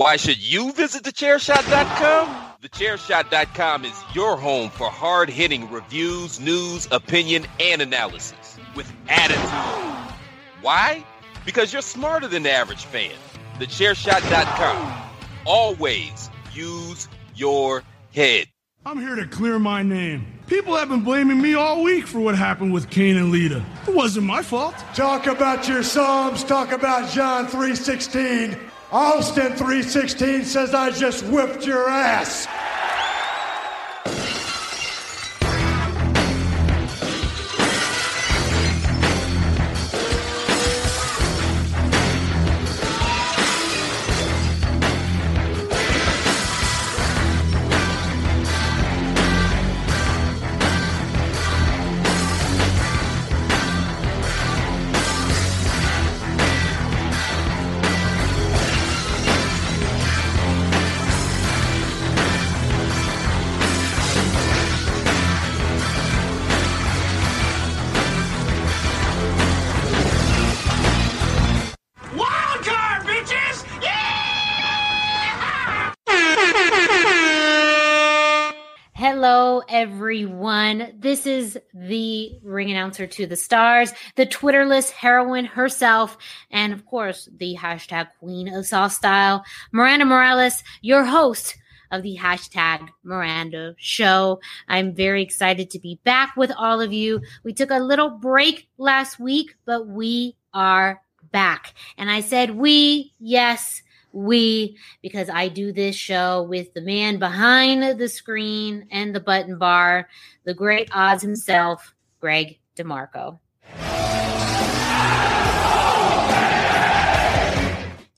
Why should you visit thechairshot.com? Thechairshot.com is your home for hard hitting reviews, news, opinion, and analysis with attitude. Why? Because you're smarter than the average fan. Thechairshot.com. Always use your head. I'm here to clear my name. People have been blaming me all week for what happened with Kane and Lita. It wasn't my fault. Talk about your Psalms, talk about John 3.16. Austin 3.16 says I just whipped your ass. Everyone. This is the ring announcer to the stars, the Twitterless heroine herself, and of course, the hashtag queen of soft style, Miranda Morales, your host of the hashtag Miranda show. I'm very excited to be back with all of you. We took a little break last week, but we are back. And I said we, yes, we, because I do this show with the man behind the screen and the button bar, the great Oz himself, Greg DeMarco.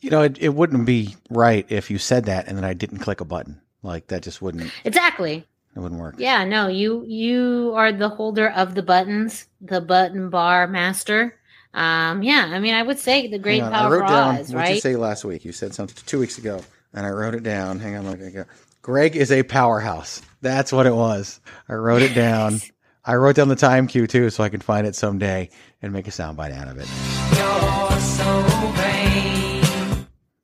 You know, it, it wouldn't be right if you said that and then I didn't click a button. Like that just wouldn't Exactly. it wouldn't work. Yeah, no, you you are the holder of the buttons, the button bar master. Um, yeah, I mean, I would say the great on, I power wrote down Oz, what you say last week. You said something two weeks ago, and I wrote it down. Hang on, let me go. Greg is a powerhouse. That's what it was. I wrote it down. I wrote down the time cue too, so I can find it someday and make a soundbite out of it.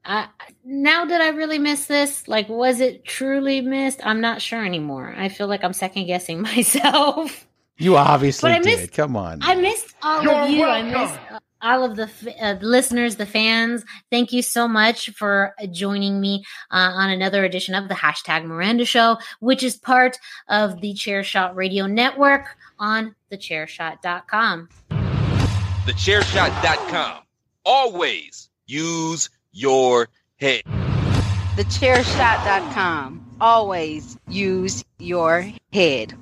I, now did I really miss this? Like, was it truly missed? I'm not sure anymore. I feel like I'm second guessing myself. You obviously But I did. missed- Come on. I missed all You're of you. I missed all of the uh, listeners, the fans. Thank you so much for uh, joining me uh, on another edition of the hashtag Miranda Show, which is part of the Chairshot Radio Network on thechairshot.com. Thechairshot.com. Always use your head. thechairshot.com. Always use your head.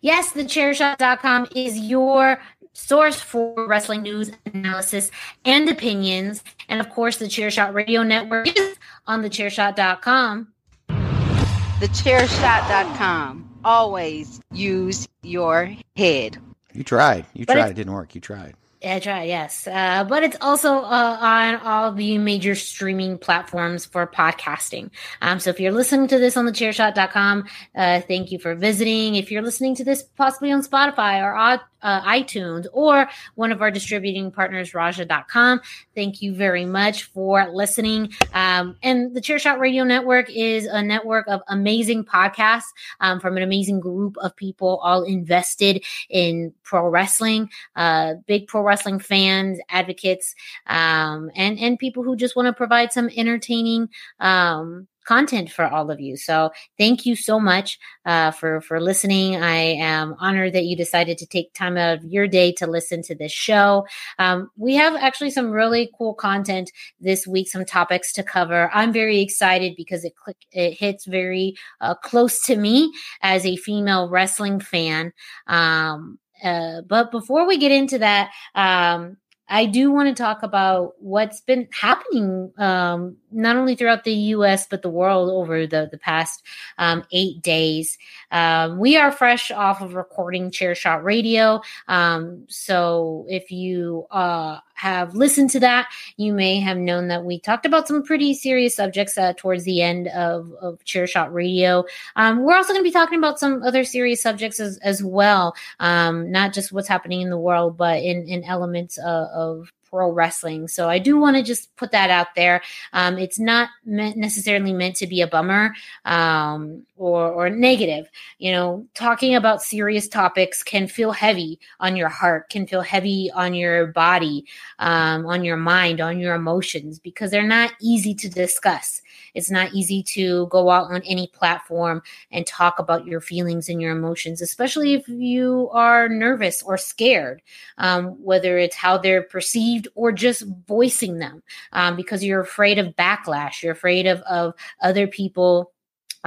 Yes, thechairshot.com is your source for wrestling news, analysis, and opinions. And of course, the Chairshot Radio Network is on thechairshot.com. thechairshot.com. Always use your head. you tried. You But tried. It didn't work. You tried. Yeah, try yes, uh, but it's also uh, on all the major streaming platforms for podcasting. Um, so if you're listening to this on the chairshot.com, uh, thank you for visiting. If you're listening to this possibly on Spotify or uh, iTunes or one of our distributing partners, Rajah.com, thank you very much for listening. Um, and the Chairshot Radio Network is a network of amazing podcasts um, from an amazing group of people all invested in pro wrestling uh, big pro wrestling fans, advocates, um, and and people who just want to provide some entertaining um, content for all of you. So thank you so much uh, for for listening. I am honored that you decided to take time out of your day to listen to this show. Um, we have actually some really cool content this week, some topics to cover. I'm very excited because it click it hits very uh, close to me as a female wrestling fan. Um, uh, but before we get into that, um, I do want to talk about what's been happening, um, not only throughout the U.S. but the world over the the past um, eight days. Um, we are fresh off of recording Chairshot Radio, um, so if you uh, have listened to that, you may have known that we talked about some pretty serious subjects uh, towards the end of, of Shot Radio. Um, we're also going to be talking about some other serious subjects as, as well, um, not just what's happening in the world, but in, in elements of, of pro wrestling. So I do want to just put that out there. Um, it's not meant necessarily meant to be a bummer um, or, or negative. You know, talking about serious topics can feel heavy on your heart, can feel heavy on your body, um, on your mind, on your emotions, because they're not easy to discuss. It's not easy to go out on any platform and talk about your feelings and your emotions, especially if you are nervous or scared, um, whether it's how they're perceived or just voicing them um, because you're afraid of backlash, you're afraid of, of other people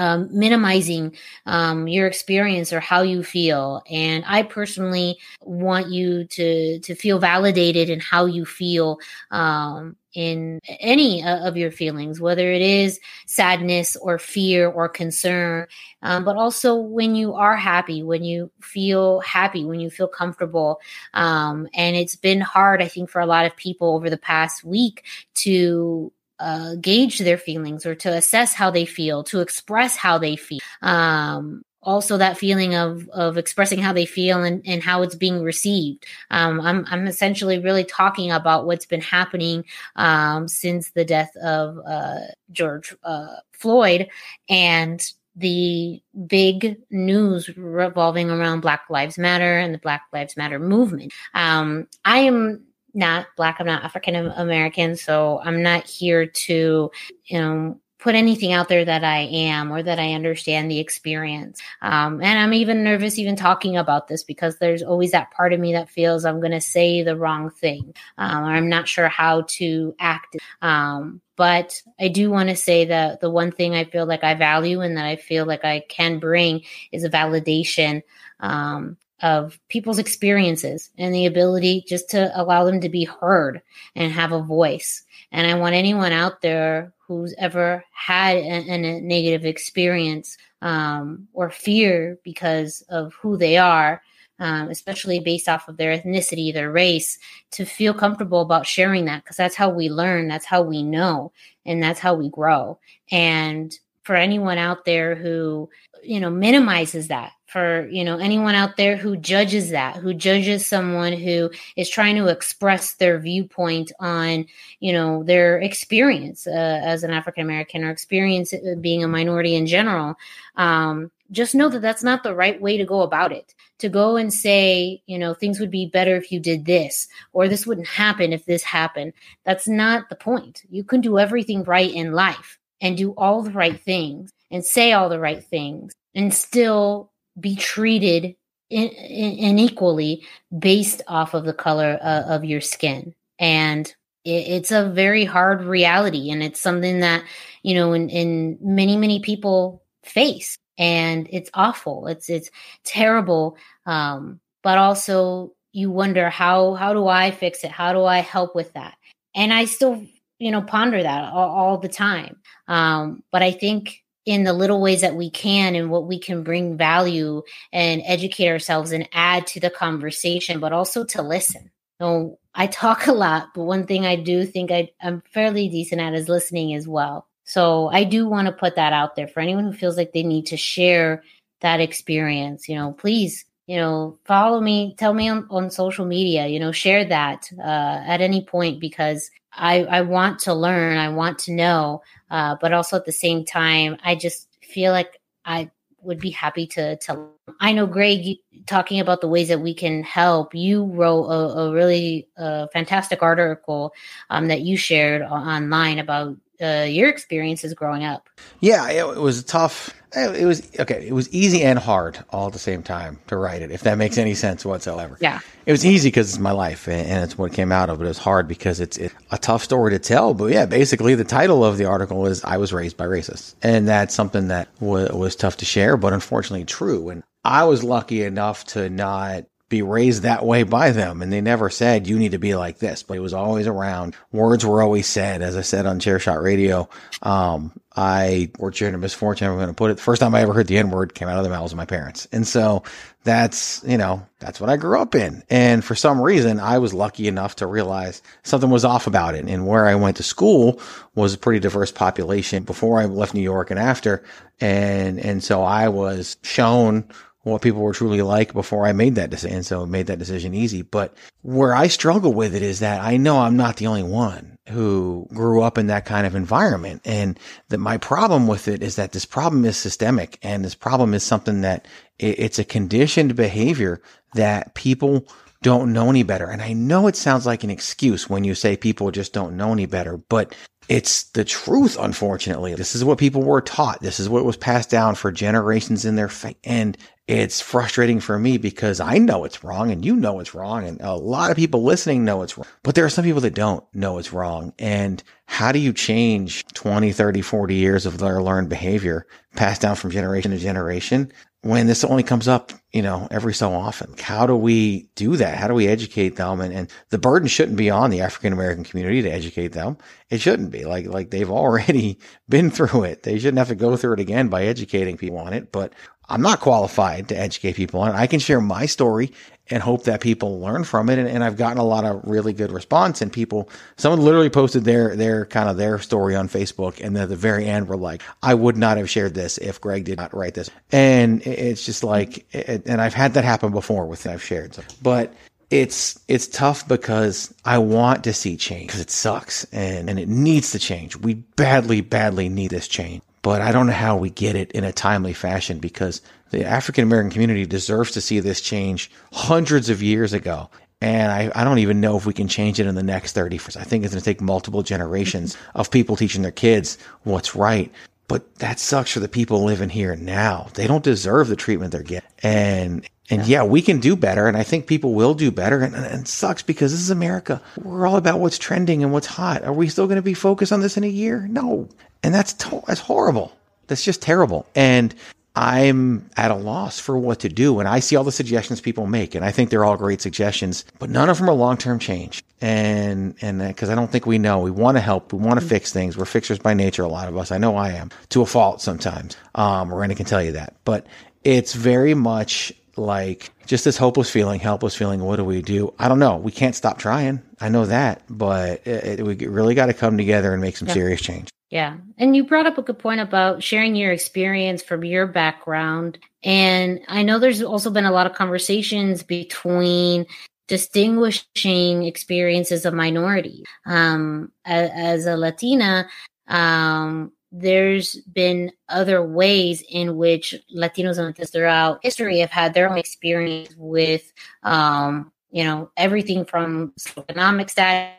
um, minimizing um, your experience or how you feel. And I personally want you to to feel validated in how you feel um, in any of your feelings, whether it is sadness or fear or concern, um, but also when you are happy, when you feel happy, when you feel comfortable. Um, and it's been hard, I think, for a lot of people over the past week to uh, gauge their feelings or to assess how they feel, to express how they feel. Um, also that feeling of of expressing how they feel and, and how it's being received. Um, I'm I'm essentially really talking about what's been happening um, since the death of uh, George uh, Floyd and the big news revolving around Black Lives Matter and the Black Lives Matter movement. Um, I am not black i'm not african american so i'm not here to you know put anything out there that i am or that i understand the experience. Um, and i'm even nervous even talking about this because there's always that part of me that feels i'm going to say the wrong thing um, or i'm not sure how to act. Um, but I do want to say that the one thing I feel like I value and that I feel like I can bring is a validation um, of people's experiences and the ability just to allow them to be heard and have a voice. And I want anyone out there who's ever had a, a negative experience um, or fear because of who they are, um, especially based off of their ethnicity, their race, to feel comfortable about sharing that because that's how we learn, that's how we know, and that's how we grow. And for anyone out there who, you know, minimizes that, for you know anyone out there who judges that who judges someone who is trying to express their viewpoint on you know their experience uh, as an african american or experience uh, being a minority in general. Um, just know that that's not the right way to go about it. To go and say you know things would be better if you did this or this wouldn't happen if this happened. That's not the point. You can do everything right in life and do all the right things and say all the right things and still be treated in, in, equally based off of the color uh, of your skin. And it, it's a very hard reality and it's something that you know in, in many many people face and it's awful. It's it's terrible. Um, but also you wonder how how do i fix it? How do i help with that? And i still you know ponder that all, all the time. Um, but i think in the little ways that we can and what we can bring value and educate ourselves and add to the conversation, but also to listen. So I talk a lot, but one thing I do think I, I'm fairly decent at is listening as well. So I do want to put that out there for anyone who feels like they need to share that experience. You know, please, you know, follow me, tell me on, on social media, you know, share that uh, at any point because I, I want to learn, I want to know, uh, but also at the same time, I just feel like I would be happy to to. I know, Greg, talking about the ways that we can help. You wrote a, a really uh, fantastic article um, that you shared online about uh, your experiences growing up. Yeah, it, it was tough. It was okay. It was easy and hard all at the same time to write it. If that makes any sense whatsoever. Yeah. It was easy because it's my life and, and, it's what came out of. But it was hard because it's, it's a tough story to tell. But yeah, basically the title of the article is "I was raised by racists," and that's something that w- was tough to share, but unfortunately true. And I was lucky enough to not be raised that way by them. And they never said, you need to be like this, but it was always around. Words were always said, as I said on Chairshot Radio. Um, I, fortune or misfortune, I'm going to put it. The first time I ever heard the N word came out of the mouths of my parents. And so that's, you know, that's what I grew up in. And for some reason, I was lucky enough to realize something was off about it. And where I went to school was a pretty diverse population before I left New York and after. And, and so I was shown what people were truly like before I made that decision. So it made that decision easy. But where I struggle with it is that I know I'm not the only one who grew up in that kind of environment. And that my problem with it is that this problem is systemic and this problem is something that it's a conditioned behavior that people don't know any better. And I know it sounds like an excuse when you say people just don't know any better, but it's the truth, unfortunately. This is what people were taught. This is what was passed down for generations in their faith. And it's frustrating for me because I know it's wrong and you know it's wrong. And a lot of people listening know it's wrong, but there are some people that don't know it's wrong. And how do you change 20, 30, 40 years of their learned behavior passed down from generation to generation? When this only comes up, you know, every so often. How do we do that? How do we educate them? And, and the burden shouldn't be on the African American community to educate them. It shouldn't be like, like they've already been through it. They shouldn't have to go through it again by educating people on it. But I'm not qualified to educate people on it. I can share my story and hope that people learn from it. And, and, I've gotten a lot of really good response and people, someone literally posted their, their kind of their story on Facebook. And at the very end were like, I would not have shared this if Greg did not write this. And it's just like, it, and I've had that happen before with I've shared, but it's it's tough because I want to see change because it sucks and, and it needs to change. We badly, badly need this change but I don't know how we get it in a timely fashion because the African American community deserves to see this change hundreds of years ago. And I, I don't even know if we can change it in the next 30 years. I think it's going to take multiple generations of people teaching their kids what's right. But that sucks for the people living here now. They don't deserve the treatment they're getting. And and yeah, we can do better. And I think people will do better. And, and, it sucks because this is America. We're all about what's trending and what's hot. Are we still going to be focused on this in a year? No. And that's, to- that's horrible. That's just terrible. And I'm at a loss for what to do. And I see all the suggestions people make, and I think they're all great suggestions, but none of them are long term change. And, and because I don't think we know, we want to help, we want to fix things. We're fixers by nature, a lot of us. I know I am to a fault sometimes. Um, Randy can tell you that, but it's very much like just this hopeless feeling, helpless feeling. What do we do? I don't know. We can't stop trying. I know that, but it, it, we really got to come together and make some yeah. serious change. Yeah. And you brought up a good point about sharing your experience from your background. And I know there's also been a lot of conversations between distinguishing experiences of minorities. Um, as, as a Latina, um, there's been other ways in which Latinos and Latinas throughout history have had their own experience with, um, you know, everything from economic status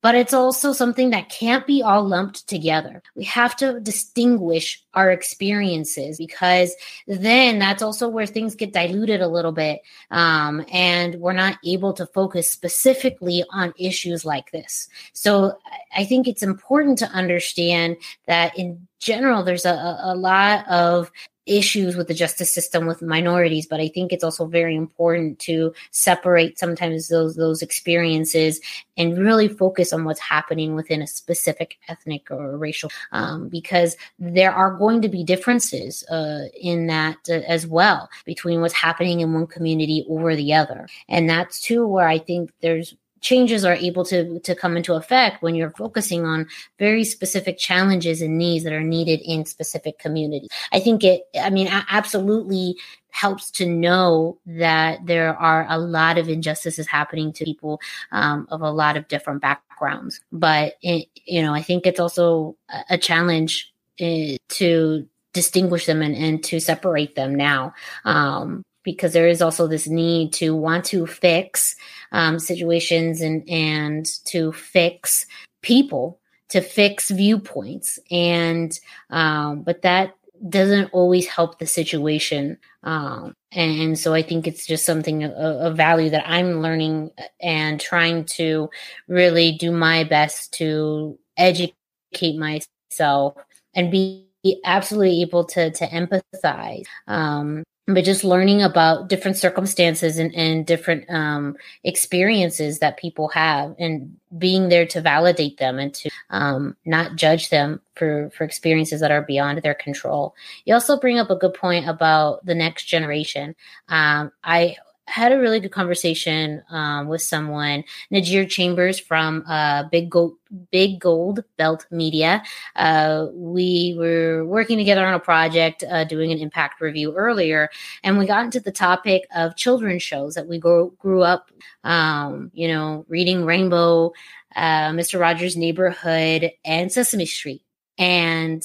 but it's also something that can't be all lumped together. We have to distinguish our experiences because then that's also where things get diluted a little bit. Um, and we're not able to focus specifically on issues like this. So I think it's important to understand that in general, there's a, a lot of issues with the justice system with minorities but i think it's also very important to separate sometimes those those experiences and really focus on what's happening within a specific ethnic or racial um, because there are going to be differences uh, in that uh, as well between what's happening in one community over the other. And that's too where i think there's changes are able to to come into effect when you're focusing on very specific challenges and needs that are needed in specific communities. I think it i mean absolutely helps to know that there are a lot of injustices happening to people um, of a lot of different backgrounds. But it, you know i think it's also a challenge uh, to distinguish them and, and to separate them now um, because there is also this need to want to fix um, situations and and to fix people to fix viewpoints. And um, but that doesn't always help the situation um, and so i think it's just something of, value that i'm learning and trying to really do my best to educate myself and be absolutely able to to empathize um, but just learning about different circumstances and, and different um, experiences that people have and being there to validate them and to um, not judge them for, for experiences that are beyond their control. You also bring up a good point about the next generation. Um, I had a really good conversation um, with someone, Najir Chambers from uh, Big Gold Big Gold Belt Media. Uh, we were working together on a project, uh, doing an impact review earlier, and we got into the topic of children's shows that we grew, grew up, um, you know, reading Rainbow, uh, Mr. Rogers' Neighborhood, and Sesame Street. And,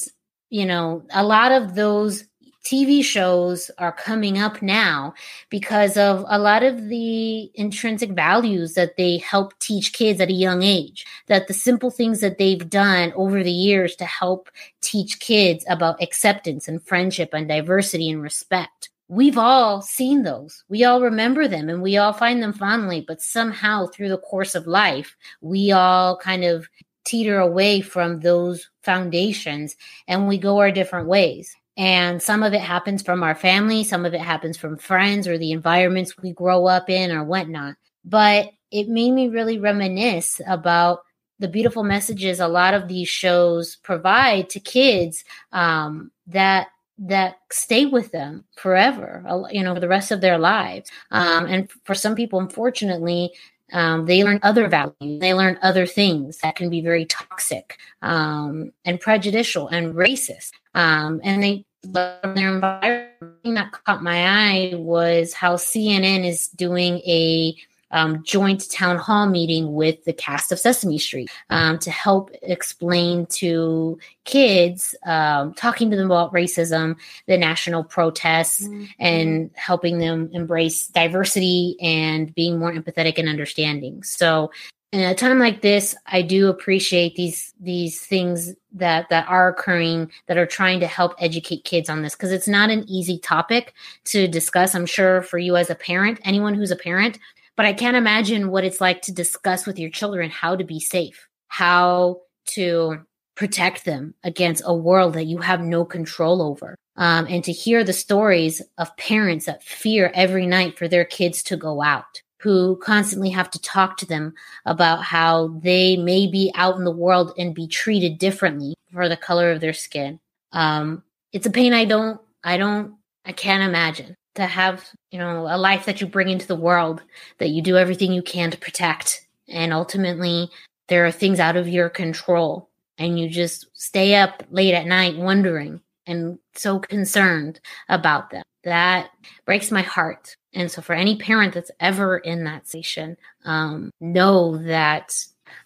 you know, a lot of those TV shows are coming up now because of a lot of the intrinsic values that they help teach kids at a young age. That the simple things that they've done over the years to help teach kids about acceptance and friendship and diversity and respect. We've all seen those. We all remember them and we all find them fondly, but somehow through the course of life, we all kind of teeter away from those foundations and we go our different ways. And some of it happens from our family, some of it happens from friends or the environments we grow up in or whatnot. But it made me really reminisce about the beautiful messages a lot of these shows provide to kids um, that that stay with them forever you know for the rest of their lives um, and for some people unfortunately um, they learn other values they learn other things that can be very toxic um, and prejudicial and racist um, and they their environment that caught my eye was how CNN is doing a um, joint town hall meeting with the cast of Sesame Street um, to help explain to kids, um, talking to them about racism, the national protests, mm-hmm. and helping them embrace diversity and being more empathetic and understanding. So in a time like this i do appreciate these these things that that are occurring that are trying to help educate kids on this because it's not an easy topic to discuss i'm sure for you as a parent anyone who's a parent. But i can't imagine what it's like to discuss with your children how to be safe how to protect them against a world that you have no control over. Um, and to hear the stories of parents that fear every night for their kids to go out who constantly have to talk to them about how they may be out in the world and be treated differently for the color of their skin. Um, it's a pain I don't, I don't, I can't imagine to have, you know, a life that you bring into the world that you do everything you can to protect. And ultimately, there are things out of your control and you just stay up late at night wondering and so concerned about them. That breaks my heart. And so, for any parent that's ever in that station, um, know that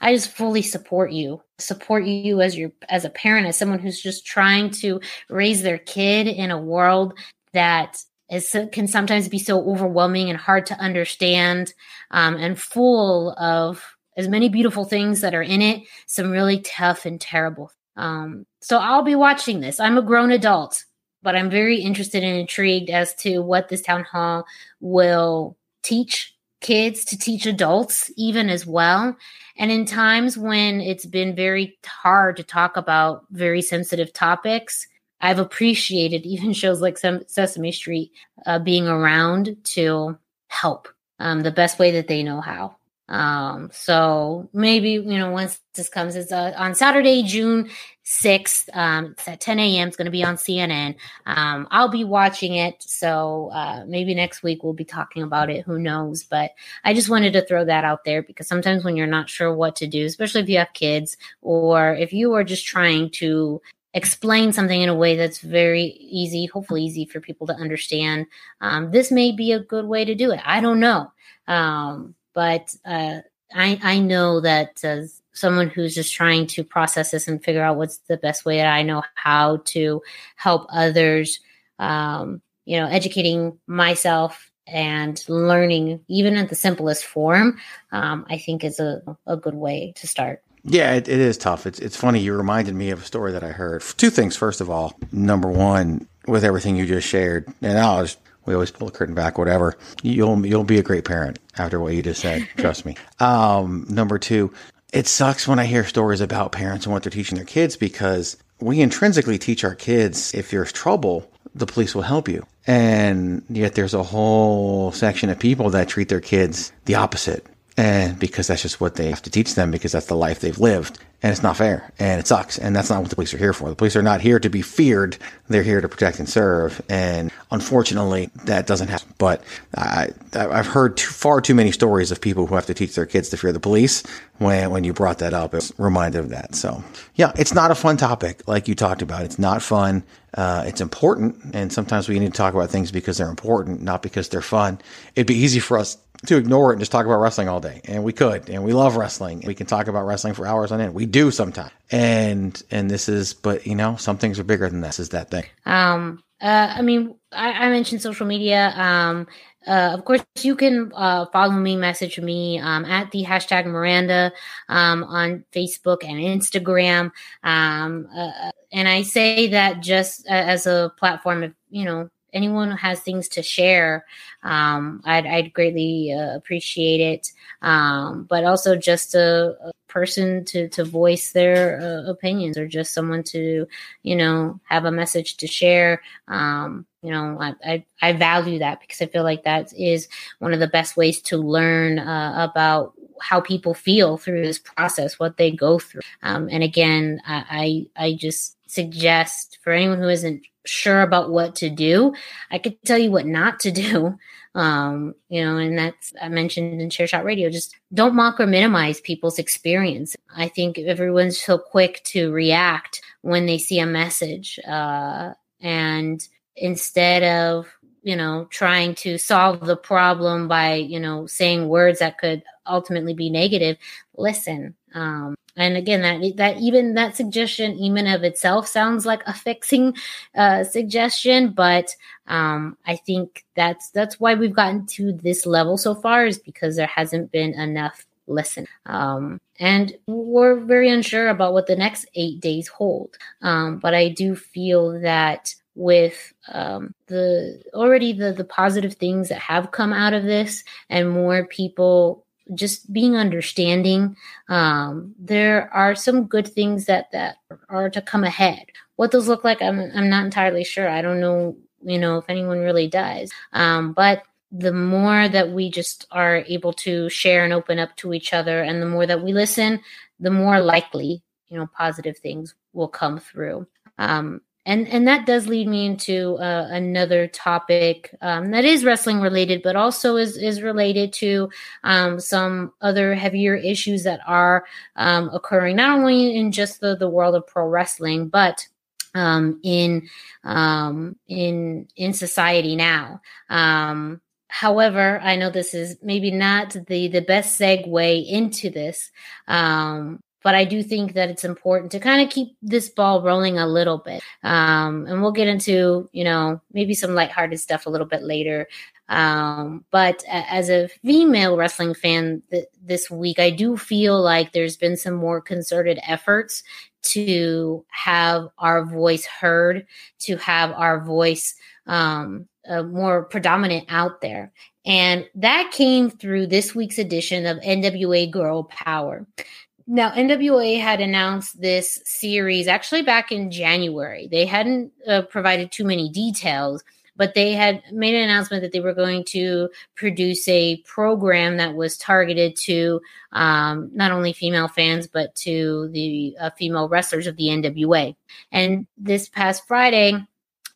I just fully support you. Support you as your as a parent, as someone who's just trying to raise their kid in a world that is can sometimes be so overwhelming and hard to understand, um, and full of as many beautiful things that are in it, some really tough and terrible. Um, so I'll be watching this. I'm a grown adult but I'm very interested and intrigued as to what this town hall will teach kids to teach adults even as well. And in times when it's been very hard to talk about very sensitive topics i've appreciated even shows like sesame street uh, being around to help um, the best way that they know how. Um, so maybe you know once this comes, it's uh, on Saturday, June sixth. Um, it's at ten a.m. It's going to be on CNN. Um, I'll be watching it, so uh, maybe next week we'll be talking about it. Who knows? But I just wanted to throw that out there because sometimes when you're not sure what to do, especially if you have kids or if you are just trying to explain something in a way that's very easy, hopefully easy for people to understand. Um, this may be a good way to do it. I don't know. Um, but uh, I, I know that uh, someone who's just trying to process this and figure out what's the best way that I know how to help others, um, you know, educating myself and learning, even at the simplest form, um, I think is a, a good way to start. Yeah, it, it is tough. It's it's funny. You reminded me of a story that I heard. Two things. First of all, number one, with everything you just shared, and I'll just we always pull the curtain back, whatever. You'll you'll be a great parent after what you just said. trust me. Um, number two, it sucks when I hear stories about parents and what they're teaching their kids because we intrinsically teach our kids if there's trouble, the police will help you. And yet there's a whole section of people that treat their kids the opposite. And because that's just what they have to teach them because that's the life they've lived. and it's not fair and it sucks and that's not what the police are here for. The police are not here to be feared. They're here to protect and serve and unfortunately that doesn't happen. But i i've heard too, far too many stories of people who have to teach their kids to fear the police when when you brought that up. It reminded of that. So yeah it's not a fun topic like you talked about. It's not fun. Uh, it's important and sometimes we need to talk about things because they're important not because they're fun. It'd be easy for us to ignore it and just talk about wrestling all day. And we could, and we love wrestling. We can talk about wrestling for hours on end. We do sometimes. And, and this is, but you know, some things are bigger than this is that thing. Um, uh, I mean, I, I mentioned social media. Um, uh, of course, you can uh, follow me, message me um, at the hashtag Miranda um, on Facebook and Instagram. Um, uh, and I say that just as a platform of, you know, anyone who has things to share, um, I'd, I'd, greatly uh, appreciate it. Um, but also just a, a, person to, to voice their uh, opinions or just someone to, you know, have a message to share. Um, you know, I, I, I, value that because I feel like that is one of the best ways to learn uh, about how people feel through this process, what they go through. Um, and again, I, I, I just suggest for anyone who isn't sure about what to do, I could tell you what not to do. Um, you know, and that's I mentioned in Chairshot Radio, just don't mock or minimize people's experience. I think everyone's so quick to react when they see a message. Uh, and instead of you know trying to solve the problem by you know saying words that could ultimately be negative listen um, and again that that even that suggestion even of itself sounds like a fixing uh, suggestion but um, i think that's that's why we've gotten to this level so far is because there hasn't been enough listen um, and we're very unsure about what the next eight days hold. Um, but i do feel that with um, the already the the positive things that have come out of this and more people just being understanding. Um, there are some good things that that are to come ahead. What those look like, I'm I'm not entirely sure. I don't know, you know, if anyone really does. Um, but the more that we just are able to share and open up to each other, and the more that we listen, the more likely, you know, positive things will come through. Um, and and that does lead me into uh, another topic um, that is wrestling related, but also is is related to um, some other heavier issues that are um, occurring not only in just the the world of pro wrestling, but um, in um, in in society now. Um, however, I know this is maybe not the the best segue into this, um, but I do think that it's important to kind of keep this ball rolling a little bit. Um, and we'll get into, you know, maybe some lighthearted stuff a little bit later. Um, but as a female wrestling fan th- this week, I do feel like there's been some more concerted efforts to have our voice heard, to have our voice um, uh, more predominant out there. And that came through this week's edition of NWA Girl Powerrr. Now, NWA had announced this series actually back in January. They hadn't uh, provided too many details, but they had made an announcement that they were going to produce a program that was targeted to um, not only female fans, but to the uh, female wrestlers of the NWA. And this past Friday,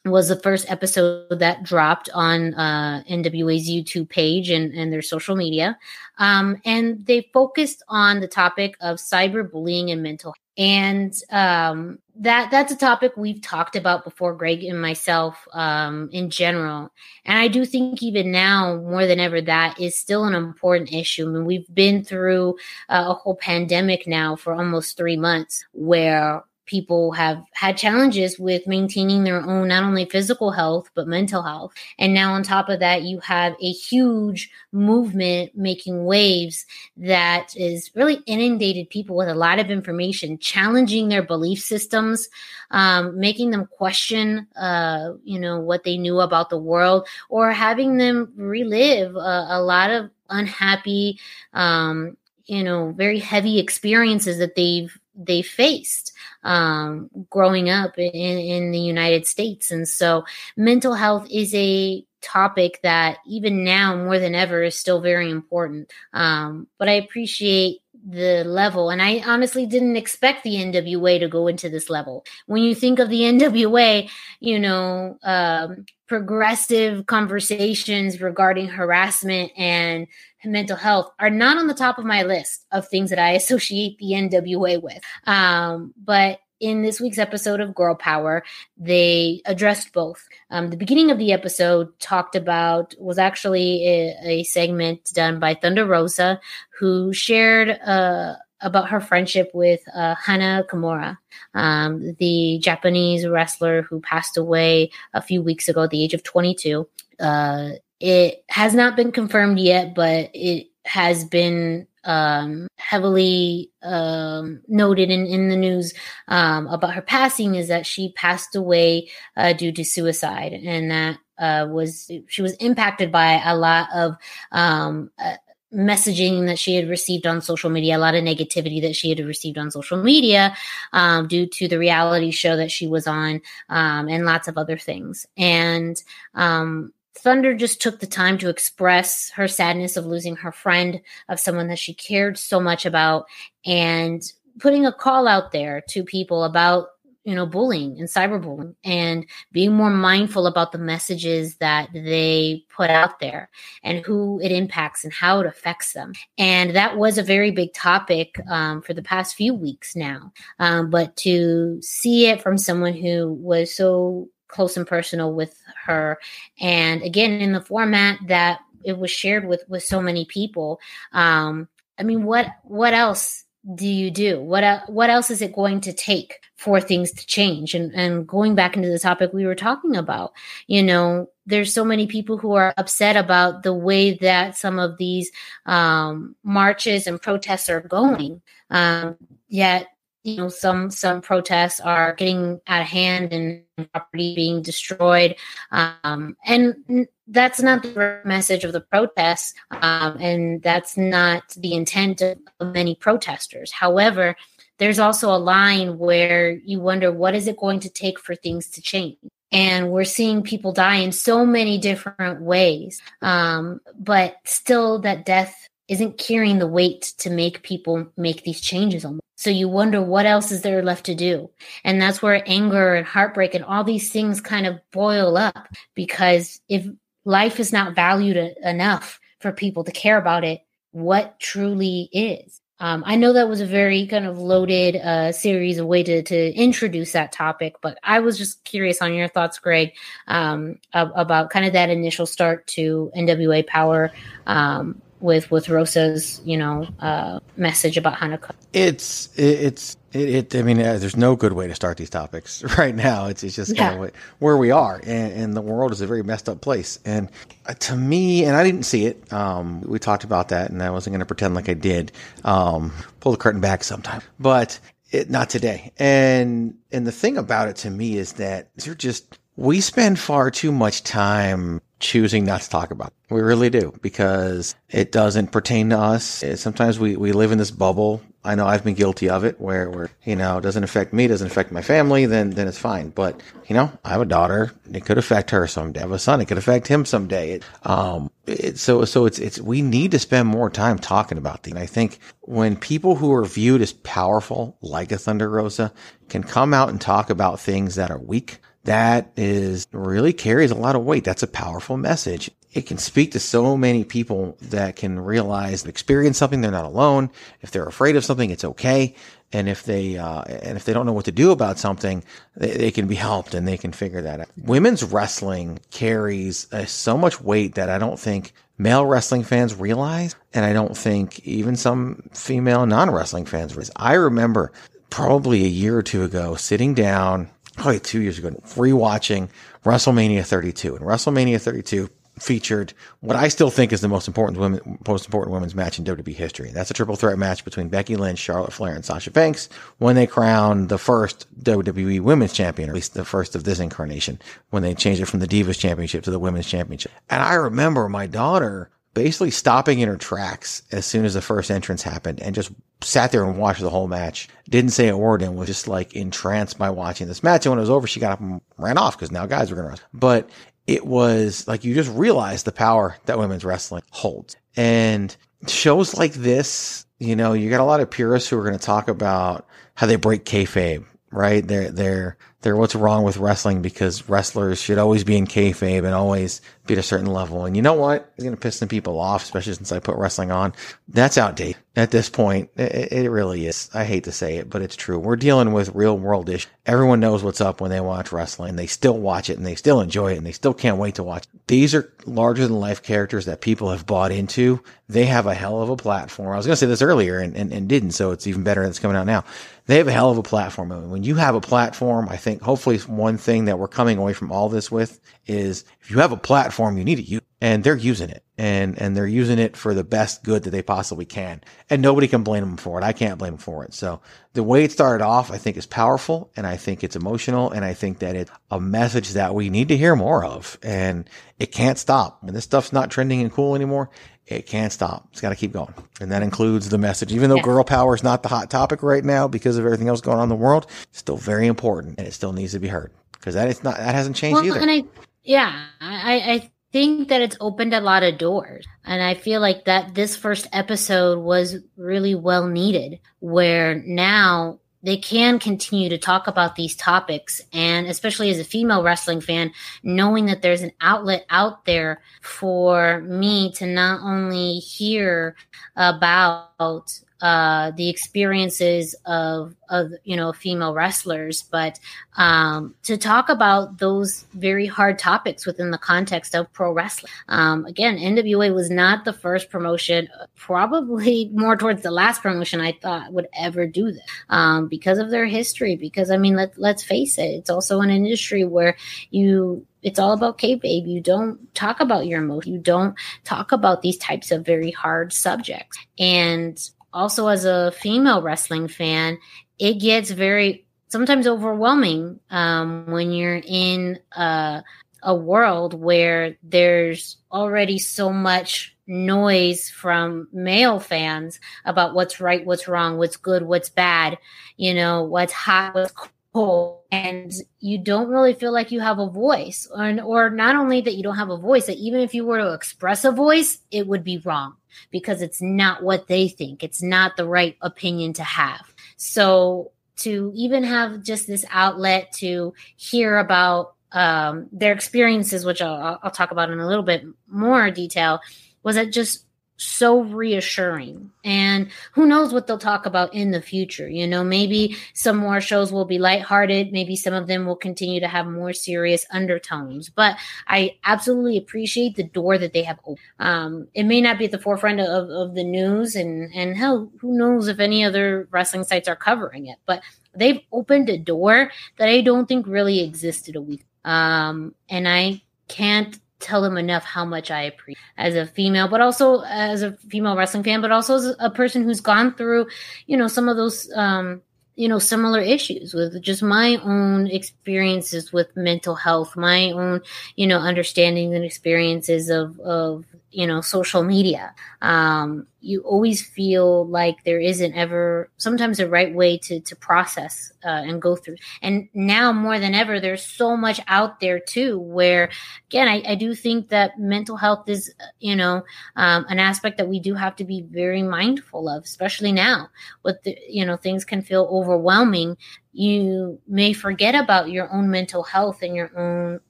was the first episode that dropped on uh, NWA's YouTube page and, and their social media. Um, and they focused on the topic of cyberbullying and mental and um, that that's a topic we've talked about before greg and myself um, in general and i do think even now more than ever that is still an important issue I mean, we've been through uh, a whole pandemic now for almost three months where people have had challenges with maintaining their own not only physical health but mental health. And now on top of that you have a huge movement making waves that is really inundated people with a lot of information challenging their belief systems um, making them question uh, you know what they knew about the world or having them relive a, a lot of unhappy um, you know very heavy experiences that they've they faced um, growing up in, in the United States. And so mental health is a topic that even now more than ever is still very important. Um, but I appreciate the level. And I honestly didn't expect the NWA to go into this level. When you think of the NWA, you know, um, progressive conversations regarding harassment and mental health are not on the top of my list of things that I associate the NWA with. Um, but in this week's episode of Girl Powerrr, they addressed both. Um, the beginning of the episode talked about was actually a, a segment done by Thunder Rosa, who shared uh, about her friendship with uh, Hana Kimura, um, the Japanese wrestler who passed away a few weeks ago at the age of 22. Uh, it has not been confirmed yet, but it has been um, heavily um, noted in, in the news um, about her passing is that she passed away uh, due to suicide, and that uh, was she was impacted by a lot of um, uh, messaging that she had received on social media, a lot of negativity that she had received on social media um, due to the reality show that she was on, um, and lots of other things, and um, Thunder just took the time to express her sadness of losing her friend, of someone that she cared so much about, and putting a call out there to people about you know bullying and cyberbullying and being more mindful about the messages that they put out there and who it impacts and how it affects them and that was a very big topic um, for the past few weeks now um, but to see it from someone who was so close and personal with her. And again, in the format that it was shared with with so many people. Um, I mean, what what else do you do? What what else is it going to take for things to change? And and going back into the topic we were talking about, you know, there's so many people who are upset about the way that some of these um, marches and protests are going. Um, yet you know some some protests are getting out of hand and property being destroyed um, and that's not the message of the protests um, and that's not the intent of many protesters. However there's also a line where you wonder what is it going to take for things to change? And we're seeing people die in so many different ways um, but still that death isn't carrying the weight to make people make these changes on so you wonder what else is there left to do. And that's where anger and heartbreak and all these things kind of boil up because if life is not valued enough for people to care about it, what truly is? Um, I know that was a very kind of loaded uh, series, a way to, to introduce that topic, but I was just curious on your thoughts, Greg, um, about kind of that initial start to NWA Power, um, with with Rosa's you know uh, message about Hanukkah. It's it's it, it, I mean, uh, there's no good way to start these topics right now. It's, it's just kind of where we are, and, and, the world is a very messed up place. And uh, to me, and I didn't see it. Um, we talked about that, and I wasn't going to pretend like I did. Um, pull the curtain back sometime, but it, not today. And and the thing about it to me is that you're just we spend far too much time choosing not to talk about. We really do because it doesn't pertain to us. Sometimes we, we live in this bubble. I know I've been guilty of it where, where, you know, it doesn't affect me, doesn't affect my family, then, then it's fine. But, you know, I have a daughter. It could affect her someday. I have a son. It could affect him someday. It, um, it, so, so it's, it's, we need to spend more time talking about these. And I think when people who are viewed as powerful, like a Thunder Rosa, can come out and talk about things that are weak, that is really carries a lot of weight. That's a powerful message. It can speak to so many people that can realize, experience something. They're not alone. If they're afraid of something, it's okay. And if they, uh, and if they don't know what to do about something, they, they, can be helped and they can figure that out. Women's wrestling carries uh, so much weight that I don't think male wrestling fans realize. And I don't think even some female non-wrestling fans realize. I remember probably a year or two ago sitting down probably two years ago, rewatching WrestleMania 32. And WrestleMania 32 featured what I still think is the most important women, most important women's match in WWE history. That's a triple threat match between Becky Lynch, Charlotte Flair, and Sasha Banks when they crowned the first WWE Women's Champion, or at least the first of this incarnation, when they changed it from the Divas Championship to the Women's Championship. And I remember my daughter basically stopping in her tracks as soon as the first entrance happened and just sat there and watched the whole match. Didn't say a word and was just like entranced by watching this match. And when it was over, she got up and ran off because now guys were going to wrestle. But it was like you just realized the power that women's wrestling holds. And shows like this, you know, you got a lot of purists who are going to talk about how they break kayfabe, right? They're, they're, they're what's wrong with wrestling because wrestlers should always be in kayfabe and always be at a certain level. And you know what? It's going to piss some people off, especially since I put wrestling on. That's outdated at this point. It, it, really is. I hate to say it, but it's true. We're dealing with real world issues. Everyone knows what's up when they watch wrestling. They still watch it and they still enjoy it and they still can't wait to watch. These are larger than life characters that people have bought into. They have a hell of a platform. I was going to say this earlier and, and, and didn't, so it's even better that it's coming out now. They have a hell of a platform. Mean, when you have a platform, I think hopefully one thing that we're coming away from all this with is if you have a platform, you need to use and they're using it and, and they're using it for the best good that they possibly can. And nobody can blame them for it. I can't blame them for it. So the way it started off, I think is powerful and I think it's emotional and I think that it's a message that we need to hear more of and it can't stop. When this stuff's not trending and cool anymore, it can't stop. It's got to keep going. And that includes the message. Even though girl power is not the hot topic right now because of everything else going on in the world, it's still very important and it still needs to be heard because that is not, that hasn't changed well, either. And I, yeah, I, I think that it's opened a lot of doors. And I feel like that this first episode was really well needed, where now they can continue to talk about these topics. And especially as a female wrestling fan, knowing that there's an outlet out there for me to not only hear about uh, the experiences of of you know female wrestlers, but um, to talk about those very hard topics within the context of pro wrestling. Um, again, NWA was not the first promotion, probably more towards the last promotion I thought would ever do this um, because of their history. Because I mean, let let's face it, it's also an industry where you it's all about kayfabe. You don't talk about your emotion. You don't talk about these types of very hard subjects. And also as a female wrestling fan, it gets very sometimes overwhelming um, when you're in a, a world where there's already so much noise from male fans about what's right, what's wrong, what's good, what's bad, you know, what's hot, what's cold, and you don't really feel like you have a voice, or, or not only that you don't have a voice, that even if you were to express a voice, it would be wrong because it's not what they think. It's not the right opinion to have. So to even have just this outlet to hear about um, their experiences, which I'll, I'll talk about in a little bit more detail, was that just so reassuring. And who knows what they'll talk about in the future? You know, maybe some more shows will be lighthearted. Maybe some of them will continue to have more serious undertones. But I absolutely appreciate the door that they have opened. Um, it may not be at the forefront of, of the news, and and hell, who knows if any other wrestling sites are covering it? But they've opened a door that I don't think really existed a week. Um, and I can't tell them enough how much I appreciate as a female, but also as a female wrestling fan, but also as a person who's gone through, you know, some of those, um, you know, similar issues with just my own experiences with mental health, my own, you know, understanding and experiences of, of, you know, social media. Um, you always feel like there isn't ever sometimes a right way to to process uh, and go through. And now more than ever there's so much out there too where again i, I do think that mental health is you know um, an aspect that we do have to be very mindful of especially now with the you know things can feel overwhelming. You may forget about your own mental health and your own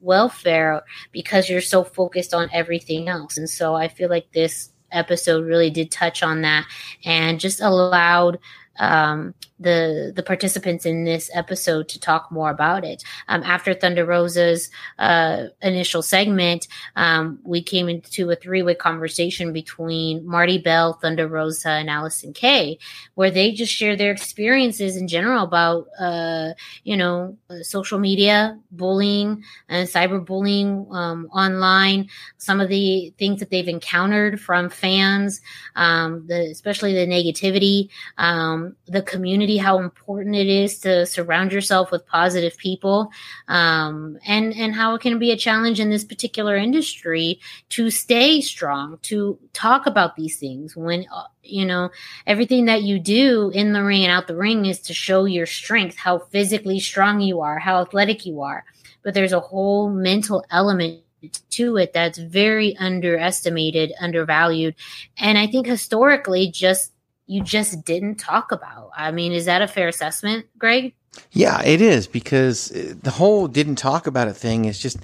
welfare because you're so focused on everything else. And so i feel like this episode really did touch on that and just allowed um, the the participants in this episode to talk more about it. Um, after Thunder Rosa's uh, initial segment, um, we came into a three way conversation between Marti Belle, Thunder Rosa, and Allysin Kay, where they just share their experiences in general about uh, you know social media, bullying, and cyberbullying um, online. Some of the things that they've encountered from fans, um, the, especially the negativity, um, the community community, how important it is to surround yourself with positive people, um, and and how it can be a challenge in this particular industry to stay strong, to talk about these things when uh, you know everything that you do in the ring and out the ring is to show your strength, how physically strong you are, how athletic you are, but there's a whole mental element to it that's very underestimated, undervalued. And I think historically, just you just didn't talk about. I mean, is that a fair assessment, Greg? Yeah, it is because uh, the whole didn't talk about it thing is just,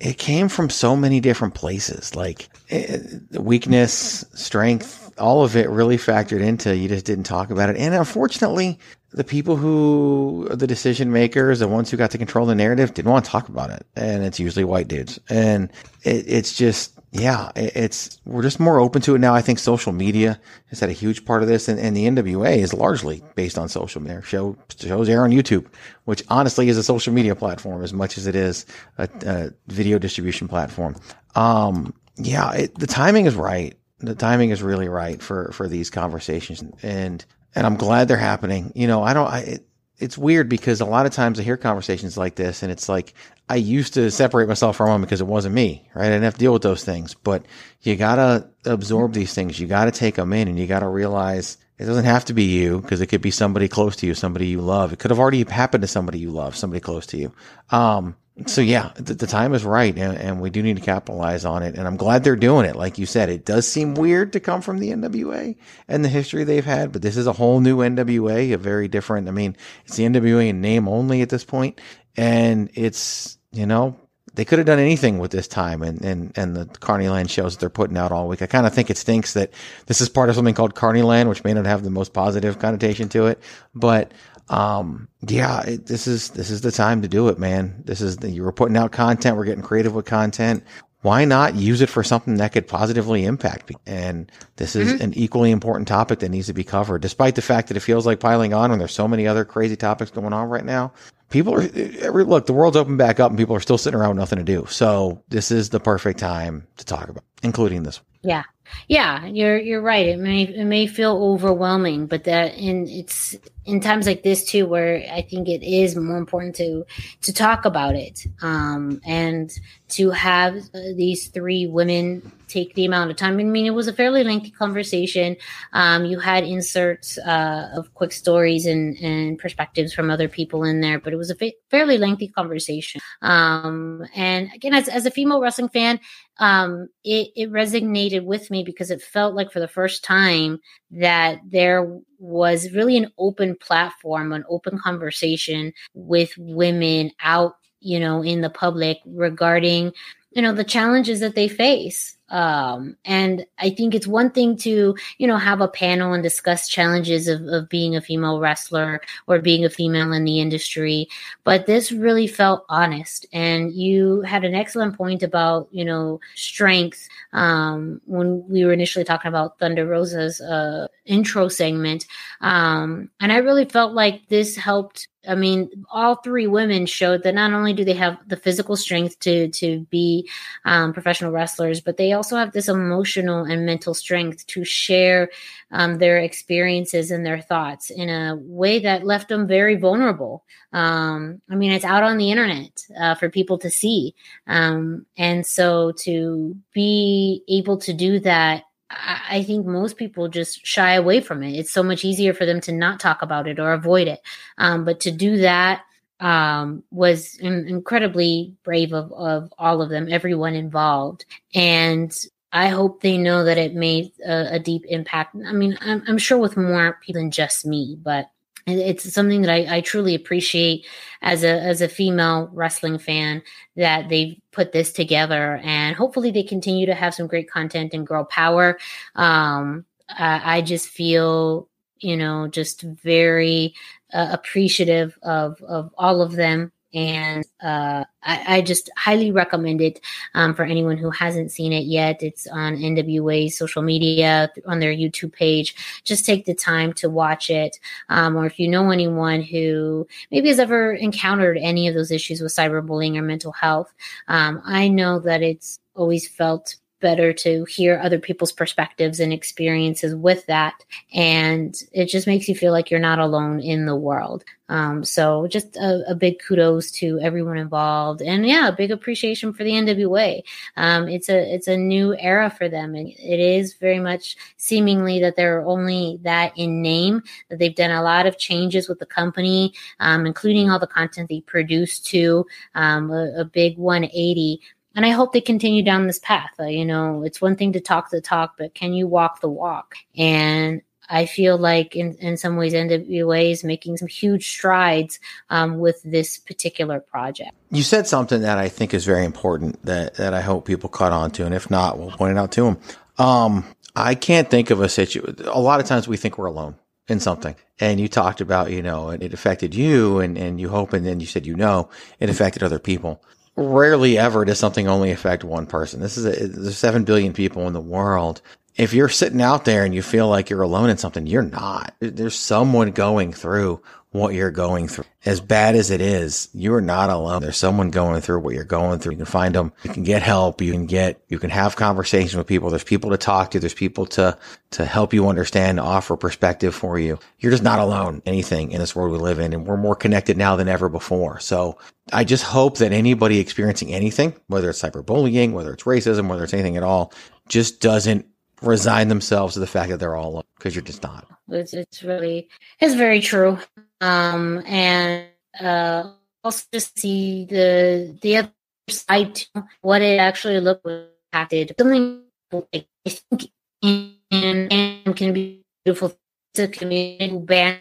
it came from so many different places. Like eh, weakness, strength, all of it really factored into you just didn't talk about it. And unfortunately, the people who the decision makers, the ones who got to control the narrative, didn't want to talk about it. And it's usually white dudes. And it, it's just, yeah, it's we're just more open to it now. I think social media has had a huge part of this, and, and the NWA is largely based on social media. Show shows air on YouTube, which honestly is a social media platform as much as it is a, a video distribution platform. Um, yeah, it, the timing is right. The timing is really right for for these conversations, and and I'm glad they're happening. You know, I don't. I, it, it's weird because a lot of times I hear conversations like this and it's like I used to separate myself from them because it wasn't me, right? I didn't have to deal with those things, but you gotta absorb these things. You gotta take them in and you gotta realize it doesn't have to be you because it could be somebody close to you, somebody you love. It could have already happened to somebody you love, somebody close to you. Um, so yeah, the, the time is right, and, and, we do need to capitalize on it. And I'm glad they're doing it. Like you said, it does seem weird to come from the NWA and the history they've had, but this is a whole new NWA, a very different. I mean, it's the NWA in name only at this point, and it's you know they could have done anything with this time and, and, and the Carnyland shows that they're putting out all week. I kind of think it stinks that this is part of something called Carnyland, which may not have the most positive connotation to it, but um, yeah, it, this is this is the time to do it, man. This is the, you were putting out content. We're getting creative with content. Why not use it for something that could positively impact people? And this is mm-hmm. an equally important topic that needs to be covered, despite the fact that it feels like piling on when there's so many other crazy topics going on right now. People are look, the world's open back up and people are still sitting around with nothing to do. So this is the perfect time to talk about, including this. Yeah. Yeah, you're you're right. It may it may feel overwhelming, but that in it's in times like this too, where I think it is more important to to talk about it, um, and to have uh, these three women take the amount of time. I mean, it was a fairly lengthy conversation. Um, you had inserts uh, of quick stories and, and perspectives from other people in there, but it was a fa- fairly lengthy conversation. Um, and again, as, as a female wrestling fan, um, it, it resonated with me because it felt like for the first time that there was really an open platform, an open conversation with women out, you know, in the public regarding, you know, the challenges that they face um, and I think it's one thing to, you know, have a panel and discuss challenges of, of being a female wrestler or being a female in the industry. But this really felt honest. And you had an excellent point about, you know, strength. Um, when we were initially talking about Thunder Rosa's, uh, intro segment. Um, and I really felt like this helped I mean, all three women showed that not only do they have the physical strength to to be um, professional wrestlers, but they also have this emotional and mental strength to share um, their experiences and their thoughts in a way that left them very vulnerable. Um, I mean, it's out on the internet uh, for people to see, um, and so to be able to do that I think most people just shy away from it. It's so much easier for them to not talk about it or avoid it. Um, but to do that um, was in- incredibly brave of, of all of them, everyone involved. And I hope they know that it made a, a deep impact. I mean, I'm, I'm sure with more people than just me, but it's something that I, I, truly appreciate as a as a female wrestling fan that they've put this together and hopefully they continue to have some great content and Girl Powerrr um, I, I, just feel you know just very uh, appreciative of of all of them and uh, I, I, just highly recommend it um, for anyone who hasn't seen it yet. It's on NWA social media on their YouTube page. Just take the time to watch it, um, or if you know anyone who maybe has ever encountered any of those issues with cyberbullying or mental health, um, I know that it's always felt better to hear other people's perspectives and experiences with that. And it just makes you feel like you're not alone in the world. Um, so just a, a, big kudos to everyone involved, and yeah, a big appreciation for the NWA. Um, it's a it's a new era for them, and it is very much seemingly that they're only that in name. That they've done a lot of changes with the company, um, including all the content they produce to um, a, a big 180 and I hope they continue down this path. Uh, you know, it's one thing to talk the talk, but can you walk the walk? And I feel like in, in some ways NWA is making some huge strides um, with this particular project. You said something that I think is very important that, that I hope people caught on to. And if not, we'll point it out to them. Um, I can't think of a situation. A lot of times we think we're alone in something. And you talked about, you know, it affected you and, and you hope, and then you said, you know, it affected other people. Rarely ever does something only affect one person. This is a, there's 7 billion people in the world if you're sitting out there and you feel like you're alone in something, you're not. There's someone going through what you're going through. As bad as it is, you're not alone. There's someone going through what you're going through. You can find them. You can get help. You can get, you can have conversations with people. There's people to talk to. There's people to, to help you understand, offer perspective for you. You're just not alone anything in this world we live in. And we're more connected now than ever before. So I just hope that anybody experiencing anything, whether it's cyberbullying, whether it's racism, whether it's anything at all, just doesn't resign themselves to the fact that they're all because you're just not. It's, it's really, it's very true. Um, and, uh, also just see the, the other side to what it actually looked like. Something like, I think and, and can be beautiful to community band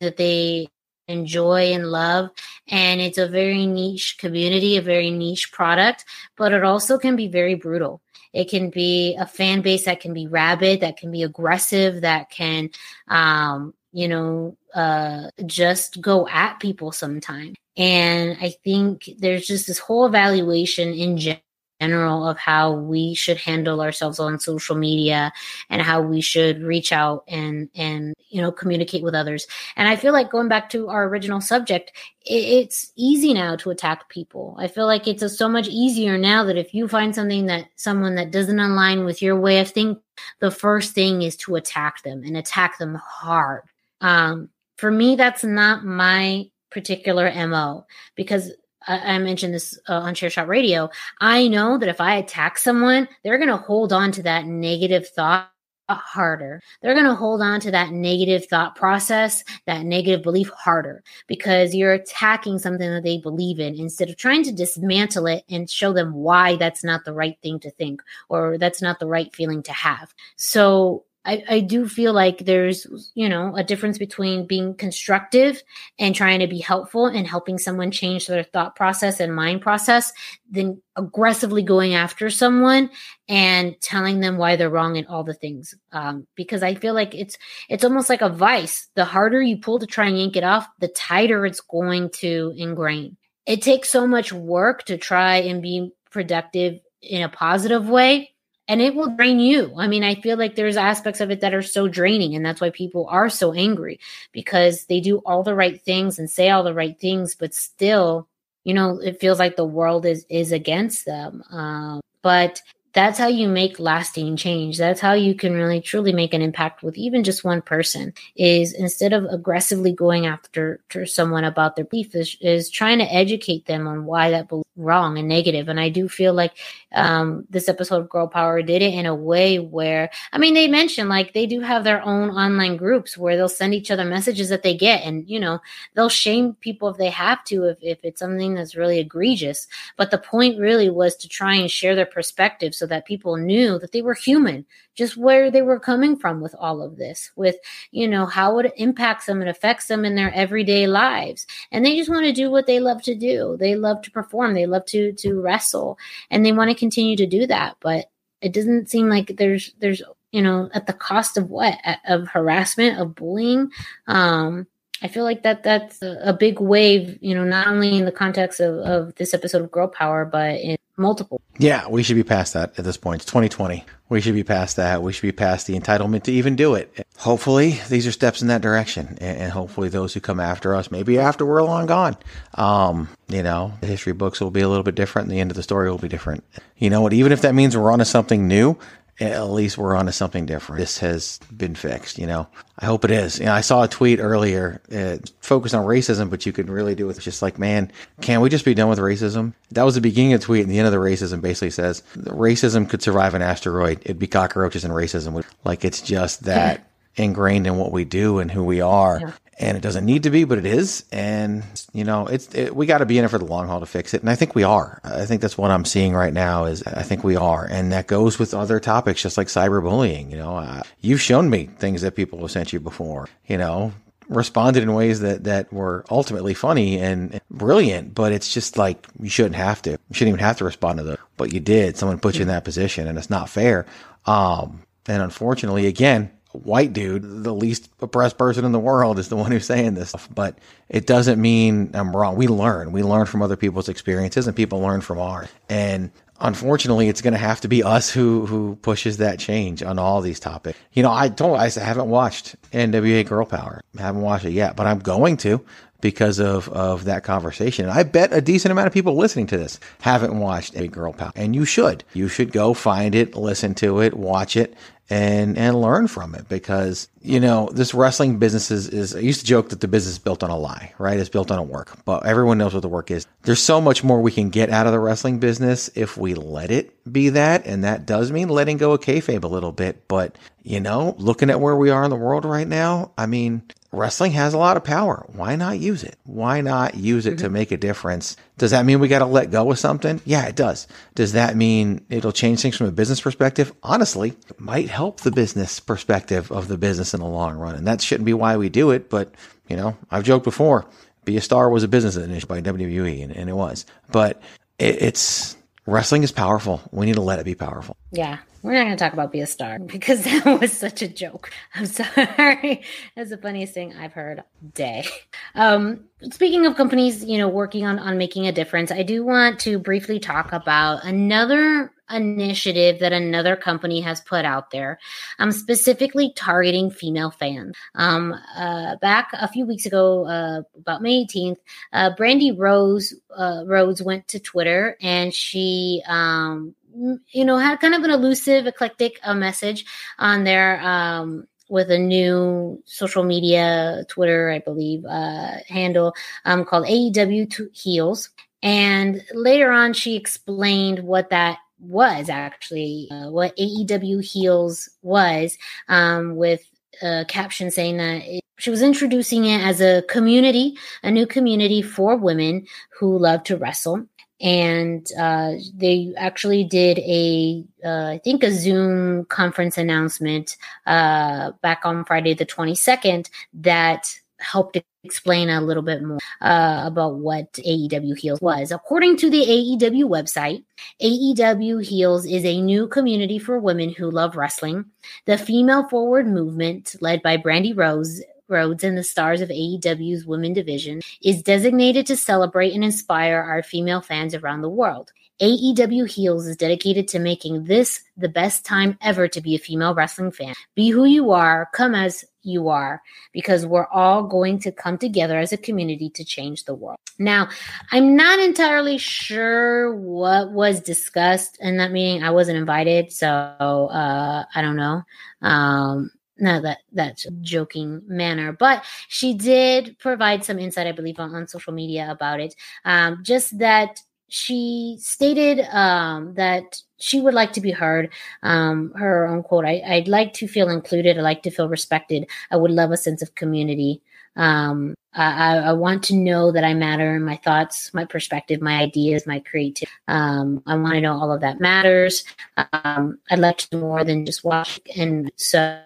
that they enjoy and love. And it's a very niche community, a very niche product, but it also can be very brutal. It can be a fan base that can be rabid, that can be aggressive, that can, um, you know, uh, just go at people sometimes. And I think there's just this whole evaluation in general general of how we should handle ourselves on social media and how we should reach out and and you know communicate with others. And i feel like going back to our original subject it's easy now to attack people. I feel like it's so much easier now that if you find something that someone that doesn't align with your way of thinking the first thing is to attack them and attack them hard. Um, for me that's not my particular mo because I, mentioned this uh, on Chairshot Radio. I know that if I attack someone, they're going to hold on to that negative thought harder. They're going to hold on to that negative thought process, that negative belief harder because you're attacking something that they believe in instead of trying to dismantle it and show them why that's not the right thing to think or that's not the right feeling to have. So I, I do feel like there's, you know, a difference between being constructive and trying to be helpful and helping someone change their thought process and mind process than aggressively going after someone and telling them why they're wrong and all the things. Um, because I feel like it's it's almost like a vice. The harder you pull to try and yank it off, the tighter it's going to ingrain. It takes so much work to try and be productive in a positive way and it will drain you. I mean, I feel like there's aspects of it that are so draining, and that's why people are so angry because they do all the right things and say all the right things, but still, you know, it feels like the world is is against them. Um, but that's how you make lasting change that's how you can really truly make an impact with even just one person is instead of aggressively going after, someone about their belief is, is trying to educate them on why that belief wrong and negative and i do feel like um, this episode of Girl Powerrr did it in a way where i mean they mentioned like they do have their own online groups where they'll send each other messages that they get and you know they'll shame people if they have to if, if it's something that's really egregious but the point really was to try and share their perspective so that people knew that they were human, just where they were coming from with all of this, with, you know, how it impacts them and affects them in their everyday lives. And they just want to do what they love to do. They love to perform, they love to to wrestle, and they want to continue to do that. But it doesn't seem like there's there's you know at the cost of what of harassment of bullying um I feel like that that's a, big wave, you know, not only in the context of, of this episode of Girl Powerrr, but in multiple. Yeah, we should be past that at this point. It's 2020. We should be past that. We should be past the entitlement to even do it. Hopefully, these are steps in that direction, and, hopefully, those who come after us, maybe after we're long gone, um, you know, the history books will be a little bit different, and the end of the story will be different. You know what? Even if that means we're onto something new, at least we're onto something different. This has been fixed, you know. I hope it is. You know, I saw a tweet earlier uh, focused on racism, but you could really do it. It's just like, man, can we just be done with racism? That was the beginning of the tweet, and the end of the racism basically says racism could survive an asteroid. It'd be cockroaches and racism. Like it's just that ingrained in what we do and who we are. Yeah. And it doesn't need to be, but it is. And you know, it's it, we got to be in it for the long haul to fix it, and I think we are. I think that's what I'm seeing right now. Is I think we are, and that goes with other topics, just like cyberbullying. You know, uh, you've shown me things that people have sent you before. You know, responded in ways that that were ultimately funny and brilliant, but it's just like you shouldn't have to. You shouldn't even have to respond to those, but you did. Someone put you in that position, and it's not fair. Um, and unfortunately, again, white dude, the least oppressed person in the world, is the one who's saying this stuff. But it doesn't mean I'm wrong. We learn. We learn from other people's experiences, and people learn from ours. And unfortunately, it's going to have to be us who who pushes that change on all these topics. You know, I told I haven't watched NWA Girl Powerrr. I haven't watched it yet, but I'm going to because of of that conversation. I bet a decent amount of people listening to this haven't watched a Girl Powerrr, and you should. You should go find it, listen to it, watch it, and and learn from it because you know this wrestling business is, is I used to joke that the business is built on a lie, right? It's built on a work, but everyone knows what the work is. There's so much more we can get out of the wrestling business if we let it be that, and that does mean letting go of kayfabe a little bit. But you know, looking at where we are in the world right now, I mean, wrestling has a lot of power. Why not use it? Why not use it to mm-hmm. make a difference? Does that mean we got to let go of something? Yeah, it does. Does that mean it'll change things from a business perspective? Honestly, it might help the business perspective of the business in the long run. And that shouldn't be why we do it. But, you know, I've joked before, be a star was a business initiative by WWE and, and it was, but it, it's, wrestling is powerful. We need to let it be powerful. Yeah. We're not going to talk about Be a Star because that was such a joke. I'm sorry. That's the funniest thing I've heard day. Um, speaking of companies, you know, working on, on making a difference, I do want to briefly talk about another initiative that another company has put out there, um, specifically targeting female fans. Um, uh, back a few weeks ago, uh, about May 18th, uh, Brandi Rose uh, Rhodes went to Twitter and she um, you know, had kind of an elusive, eclectic uh, message on there um, with a new social media, Twitter, I believe, uh, handle um, called AEW Heels. And later on, she explained what that was actually, uh, what AEW Heels was, um, with a caption saying that it, she was introducing it as a community, a new community for women who love to wrestle and uh, they actually did a, uh, I think a Zoom conference announcement uh, back on Friday the 22nd that helped explain a little bit more uh, about what AEW Heels was. According to the AEW website, AEW Heels is a new community for women who love wrestling. The female forward movement, led by Brandi Rose, Rhodes and the stars of AEW's women division, is designated to celebrate and inspire our female fans around the world. AEW Heels is dedicated to making this the best time ever to be a female wrestling fan. Be who you are, come as you are, because we're all going to come together as a community to change the world. Now, I'm not entirely sure what was discussed in that meeting. I wasn't invited, so uh, I don't know. Um, no that that's joking manner but she did provide some insight i believe on, on social media about it um, just that she stated um, that she would like to be heard um, her own quote I, i'd like to feel included i like to feel respected i would love a sense of community um, I, I, want to know that I matter in my thoughts, my perspective, my ideas, my creativity. Um, I want to know all of that matters. Um, I'd like to do more than just watch. And so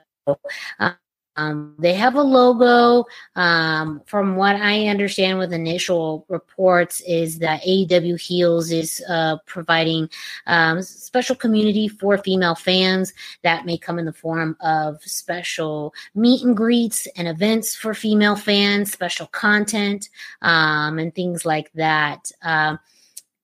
um, they have a logo. Um, from what I understand with initial reports, is that AEW Heels is uh, providing um, special community for female fans that may come in the form of special meet and greets and events for female fans, special content, um, and things like that. Uh,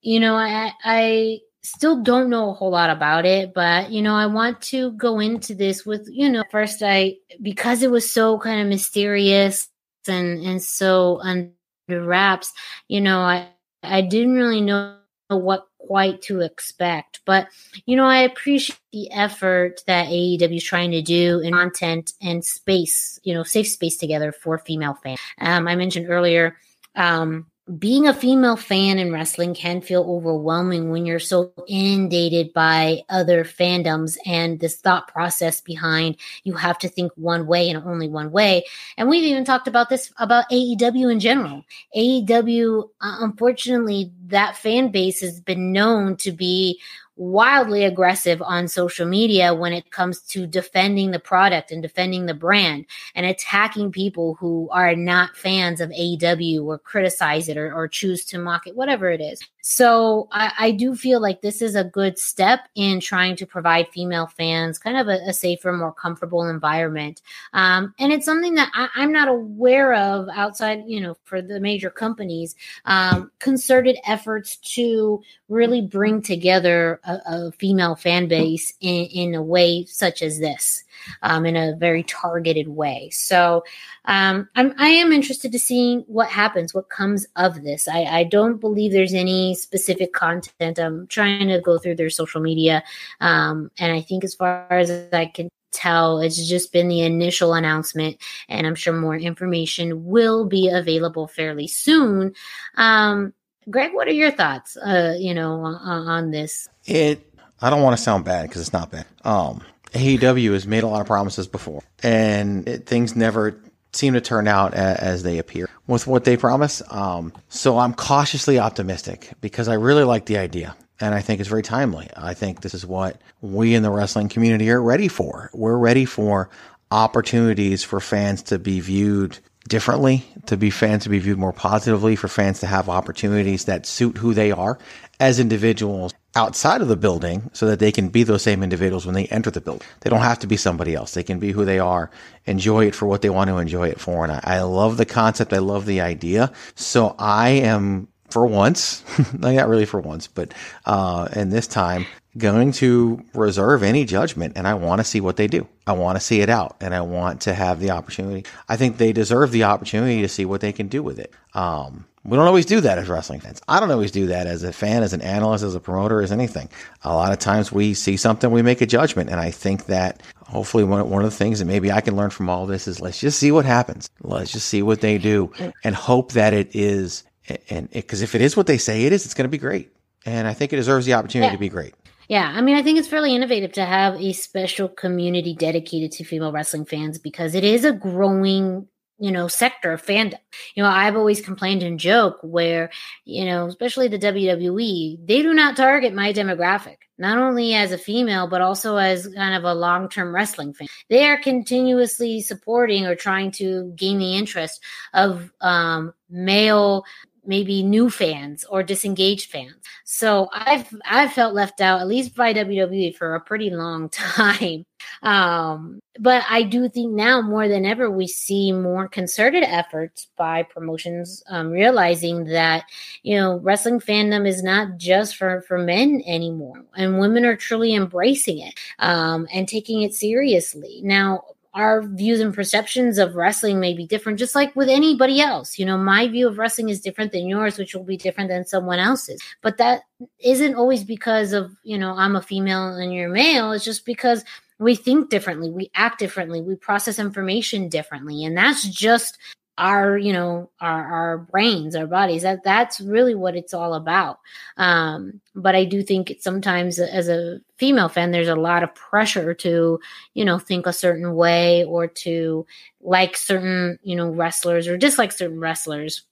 you know, I, I still don't know a whole lot about it, but you know, I want to go into this with, you know, first I because it was so kind of mysterious and and so under wraps, you know, I I didn't really know what quite to expect. But you know, I appreciate the effort that AEW is trying to do in content and space, you know, safe space together for female fans. Um, I mentioned earlier um, being a female fan in wrestling can feel overwhelming when you're so inundated by other fandoms and this thought process behind you have to think one way and only one way. And we've even talked about this about AEW in general. AEW, uh, unfortunately, that fan base has been known to be wildly aggressive on social media when it comes to defending the product and defending the brand and attacking people who are not fans of AEW or criticize it or, or choose to mock it, whatever it is. So I, I, do feel like this is a good step in trying to provide female fans kind of a, a safer, more comfortable environment. Um, and it's something that I, am not aware of outside, you know, for the major companies, um, concerted efforts to really bring together a, a female fan base in, in a way such as this um, in a very targeted way. So um, I'm, I am interested to see what happens, what comes of this. I, I, don't believe there's any specific content. I'm trying to go through their social media. Um, and I think as far as I can tell, it's just been the initial announcement, and I'm sure more information will be available fairly soon. Um, Greg, what are your thoughts, uh, you know, on, on this? It, I don't want to sound bad because it's not bad. Um, AEW has made a lot of promises before, and it, things never seem to turn out a, as they appear with what they promise. Um, so I'm cautiously optimistic because I really like the idea. And I think it's very timely. I think this is what we in the wrestling community are ready for. We're ready for opportunities for fans to be viewed differently, to be fans to be viewed more positively, for fans to have opportunities that suit who they are as individuals outside of the building so that they can be those same individuals when they enter the building. They don't have to be somebody else. They can be who they are, enjoy it for what they want to enjoy it for. And I, I love the concept. I love the idea. So I am for once, not really for once, but uh, and this time going to reserve any judgment and I want to see what they do. I want to see it out and I want to have the opportunity. I think they deserve the opportunity to see what they can do with it. Um, we don't always do that as wrestling fans. I don't always do that as a fan, as an analyst, as a promoter, as anything. A lot of times we see something, we make a judgment. And I think that hopefully one, one of the things that maybe I can learn from all this is let's just see what happens. Let's just see what they do and hope that it is. And because if it is what they say it is, it's going to be great. And I think it deserves the opportunity yeah. to be great. Yeah, I mean, I think it's fairly innovative to have a special community dedicated to female wrestling fans because it is a growing you know sector of fandom you know i've always complained and joke where you know especially the wwe they do not target my demographic not only as a female but also as kind of a long-term wrestling fan they are continuously supporting or trying to gain the interest of um, male maybe new fans or disengaged fans. So I've I've felt left out at least by WWE for a pretty long time. Um, but I do think now more than ever we see more concerted efforts by promotions um, realizing that you know wrestling fandom is not just for for men anymore, and women are truly embracing it um, and taking it seriously. Now our views and perceptions of wrestling may be different, just like with anybody else. You know, my view of wrestling is different than yours, which will be different than someone else's. But that isn't always because of, you know, I'm a female and you're male. It's just because we think differently, we act differently, we process information differently. And that's just our you know our our brains our bodies that that's really what it's all about. Um but i do think sometimes as a female fan there's a lot of pressure to you know think a certain way or to like certain you know wrestlers or dislike certain wrestlers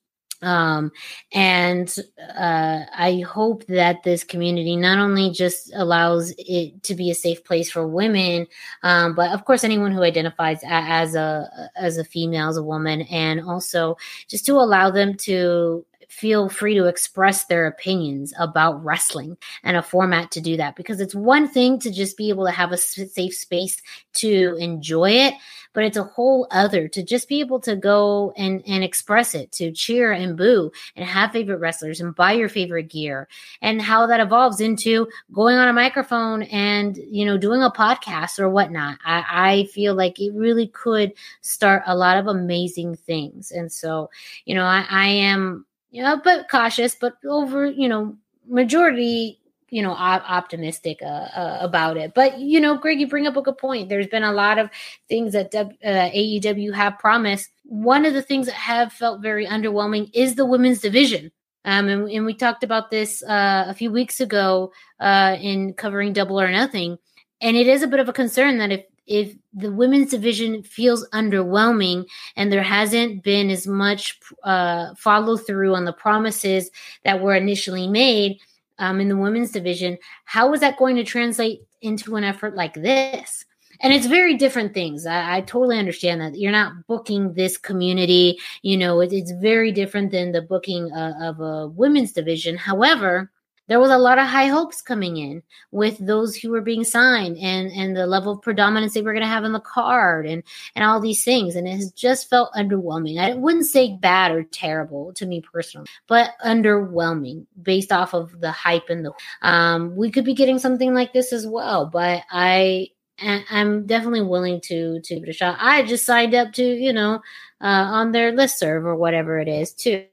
um, and uh, I hope that this community not only just allows it to be a safe place for women, um, but of course anyone who identifies as a as a female, as a woman, and also just to allow them to feel free to express their opinions about wrestling and a format to do that because it's one thing to just be able to have a safe space to enjoy it but it's a whole other to just be able to go and and express it to cheer and boo and have favorite wrestlers and buy your favorite gear and how that evolves into going on a microphone and you know doing a podcast or whatnot. I, I feel like it really could start a lot of amazing things. And so you know i, I am know but cautious but over you know majority you know op- optimistic uh, uh, about it. But you know, Greg, you bring up a good point. There's been a lot of things that w- uh, AEW have promised. One of the things that have felt very underwhelming is the women's division. Um, and, and we talked about this uh, a few weeks ago uh, in covering Double or Nothing, and it is a bit of a concern that if if the women's division feels underwhelming and there hasn't been as much uh, follow through on the promises that were initially made um, in the women's division, how is that going to translate into an effort like this? and it's very different things. I, I, totally understand that you're not booking this community. You know, it, it's very different than the booking uh, of a women's division. However, there was a lot of high hopes coming in with those who were being signed and and the level of predominance they were going to have in the card and and all these things. And it has just felt underwhelming. I wouldn't say bad or terrible to me personally but underwhelming based off of the hype and the um we could be getting something like this as well. But i I'm definitely willing to to give it a shot. I just signed up to you know uh, on their list serve or whatever it is too,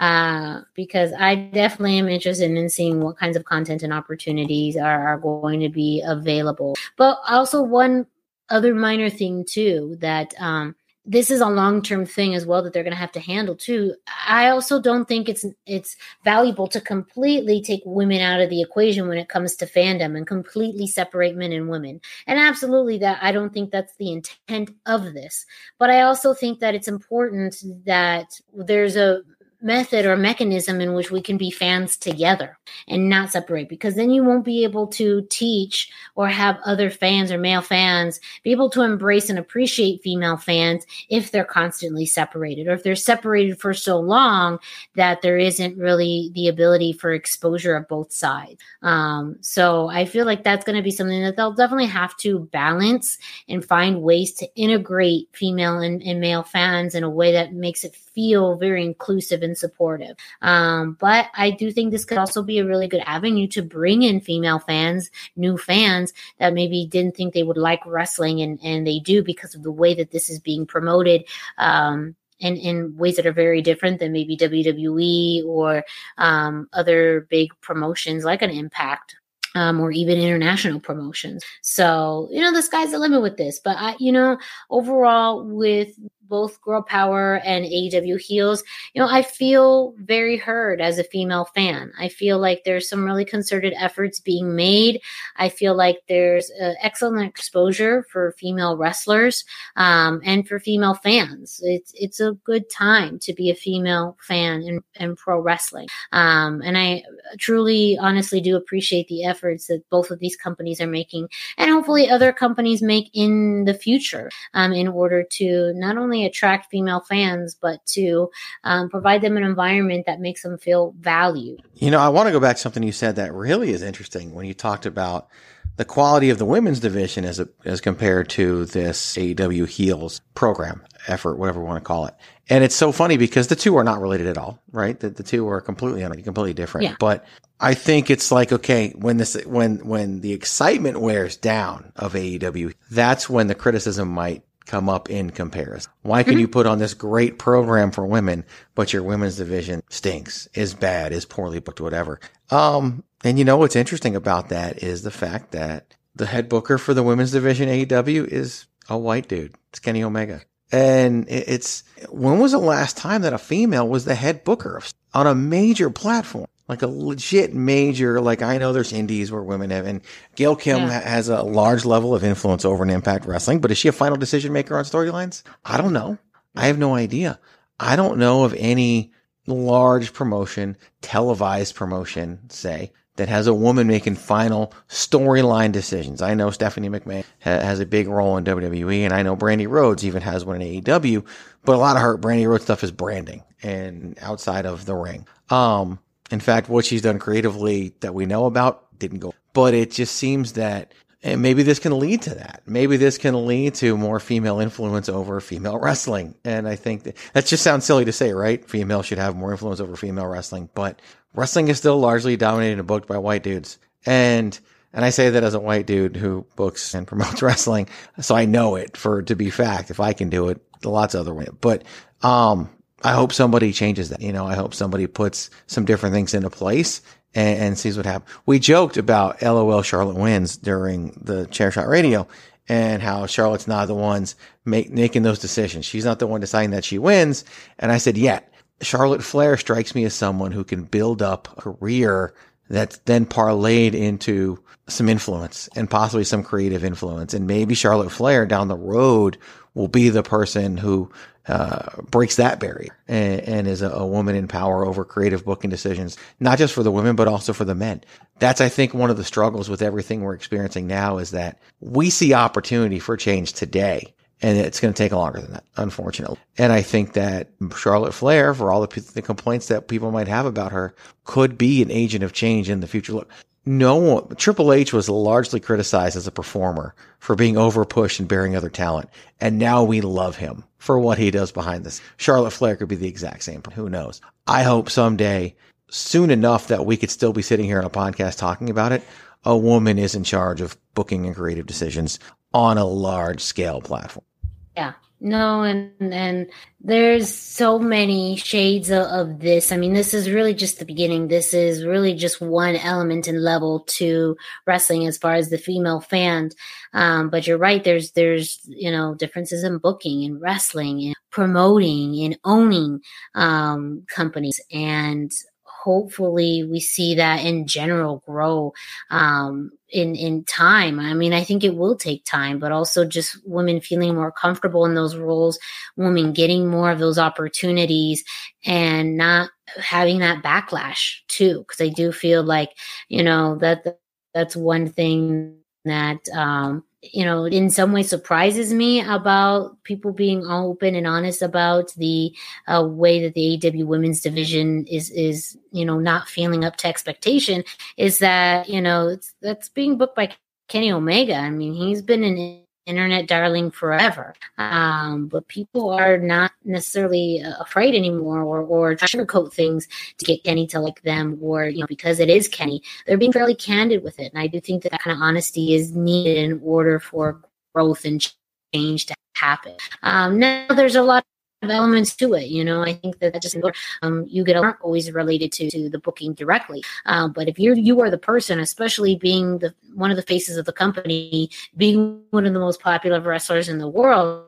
uh, because I definitely am interested in seeing what kinds of content and opportunities are, are going to be available. But also one other minor thing too that um, this is a long-term thing as well that they're going to have to handle too. I also don't think it's it's valuable to completely take women out of the equation when it comes to fandom and completely separate men and women. And absolutely that I don't think that's the intent of this. But I also think that it's important that there's a method or mechanism in which we can be fans together and not separate because then you won't be able to teach or have other fans or male fans be able to embrace and appreciate female fans if they're constantly separated or if they're separated for so long that there isn't really the ability for exposure of both sides. Um, so I feel like that's going to be something that they'll definitely have to balance and find ways to integrate female and, and male fans in a way that makes it feel very inclusive and supportive. Um, but I do think this could also be a really good avenue to bring in female fans, new fans that maybe didn't think they would like wrestling and, and they do because of the way that this is being promoted. Um, in, in ways that are very different than maybe WWE or um, other big promotions like an Impact um, or even international promotions. So, you know, the sky's the limit with this. But I, you know, overall, with both Girl Powerrr and AEW Heels, you know, I feel very heard as a female fan. I feel like there's some really concerted efforts being made. I feel like there's uh, excellent exposure for female wrestlers um, and for female fans. It's it's a good time to be a female fan in, in pro wrestling. Um, and I truly, honestly, do appreciate the efforts that both of these companies are making, and hopefully other companies make in the future um, in order to not only only attract female fans, but to um, provide them an environment that makes them feel valued. You know, I want to go back to something you said that really is interesting when you talked about the quality of the women's division as a, as compared to this AEW heels program effort, whatever we want to call it. And it's so funny because the two are not related at all, right? The, the two are completely completely different. Yeah. But I think it's like okay, when this when when the excitement wears down of AEW, that's when the criticism might come up in comparison. Why can you put on this great program for women, but your women's division stinks, is bad, is poorly booked, whatever? Um, and you know what's interesting about that is the fact that the head booker for the women's division AEW is a white dude. It's Kenny Omega. And it's when was the last time that a female was the head booker on a major platform? Like a legit major, like I know there's indies where women have, and Gail Kim yeah. has a large level of influence over an Impact Wrestling, but is she a final decision maker on storylines? I don't know. I have no idea. I don't know of any large promotion, televised promotion, say, that has a woman making final storyline decisions. I know Stephanie McMahon ha- has a big role in WWE, and I know Brandi Rhodes even has one in AEW, but a lot of her Brandi Rhodes stuff is branding and outside of the ring. Um, in fact, what she's done creatively that we know about didn't go. But it just seems that and maybe this can lead to that. Maybe this can lead to more female influence over female wrestling. And I think that, that just sounds silly to say, right? Female should have more influence over female wrestling, but wrestling is still largely dominated and booked by white dudes. And, and I say that as a white dude who books and promotes wrestling. So I know it for to be fact. If I can do it, lots of other ways. But, um, I hope somebody changes that. You know, I hope somebody puts some different things into place and, and sees what happens. We joked about LOL Charlotte wins during the Chairshot Radio and how Charlotte's not the ones make, making those decisions. She's not the one deciding that she wins. And I said, yeah, Charlotte Flair strikes me as someone who can build up a career that's then parlayed into some influence and possibly some creative influence. And maybe Charlotte Flair down the road will be the person who uh, breaks that barrier and, and is a, a, woman in power over creative booking decisions, not just for the women, but also for the men. That's, I think, one of the struggles with everything we're experiencing now is that we see opportunity for change today. And it's going to take longer than that, unfortunately. And I think that Charlotte Flair, for all the, the complaints that people might have about her, could be an agent of change in the future. Look, no one, Triple H was largely criticized as a performer for being over pushed and bearing other talent. And now we love him for what he does behind this. Charlotte Flair could be the exact same. Who knows? I hope someday, soon enough that we could still be sitting here on a podcast talking about it, a woman is in charge of booking and creative decisions on a large scale platform. Yeah. No, and and there's so many shades of, of, this. I mean, this is really just the beginning. This is really just one element and level to wrestling as far as the female fan. Um, but you're right. There's there's you know differences in booking and wrestling and promoting and owning um, companies and hopefully we see that in general grow um, in in time. I mean, I think it will take time, but also just women feeling more comfortable in those roles, women getting more of those opportunities, and not having that backlash too. Because I do feel like you know that that's one thing that um, you know, in some way surprises me about people being open and honest about the uh, way that the AEW women's division is is you know not feeling up to expectation. Is that you know that's being booked by Kenny Omega. I mean, he's been an internet darling forever. Um, but people are not necessarily uh, afraid anymore or, or sugarcoat things to get Kenny to like them or, you know, because it is Kenny, they're being fairly candid with it. And I do think that that kind of honesty is needed in order for growth and change to happen. Um, now there's a lot elements to it. You know, I think that, that just um, you get aren't always related to, to the booking directly. Um, but if you're you are the person, especially being the one of the faces of the company, being one of the most popular wrestlers in the world,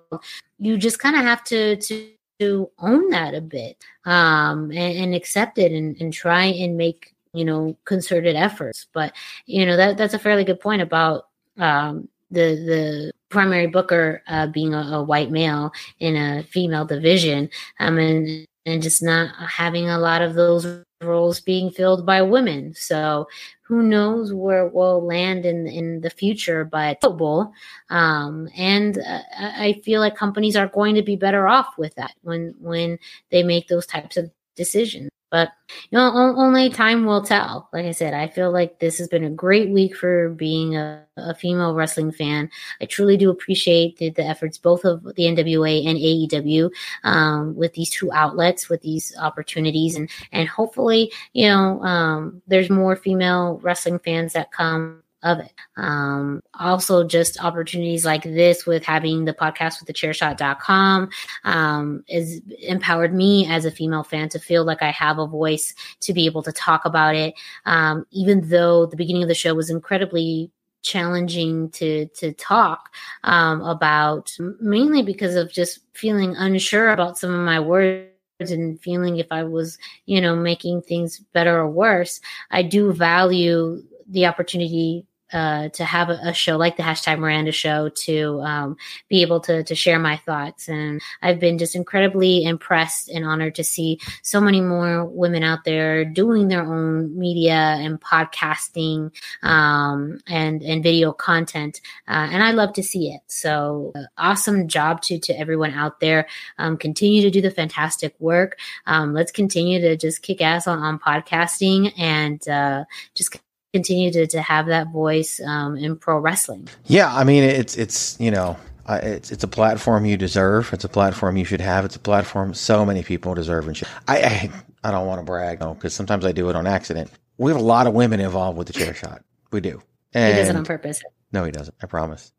you just kind of have to to to own that a bit um, and, and accept it and, and try and make you know concerted efforts. But you know that that's a fairly good point about um, the the primary booker uh, being a, a, white male in a female division, um, and and just not having a lot of those roles being filled by women. So who knows where we'll land in in the future? But football, um, and uh, I feel like companies are going to be better off with that when when they make those types of decisions. But you know, only time will tell. Like I said, I feel like this has been a great week for being a, a female wrestling fan. I truly do appreciate the, the, efforts both of the NWA and AEW um, with these two outlets, with these opportunities, and and hopefully, you know, um, there's more female wrestling fans that come of it. Um, also, just opportunities like this with having the podcast with the chairshot.com um, is empowered me as a female fan to feel like I have a voice to be able to talk about it. Um, even though the beginning of the show was incredibly challenging to to talk um, about mainly because of just feeling unsure about some of my words and feeling if I was, you know, making things better or worse. I do value the opportunity uh, to have a, a, show like the hashtag Miranda show to um, be able to to share my thoughts. And I've been just incredibly impressed and honored to see so many more women out there doing their own media and podcasting um, and and video content. Uh, and I love to see it. So uh, awesome job to to everyone out there. Um, continue to do the fantastic work. Um, let's continue to just kick ass on on podcasting and uh, just continue to, to have that voice um, in pro wrestling. Yeah, I mean it's it's you know uh, it's it's a platform you deserve. It's a platform you should have. It's a platform so many people deserve and should. I I, I don't want to brag though because sometimes I do it on accident. We have a lot of women involved with the chair shot. We do. And he does it on purpose. No, he doesn't. I promise.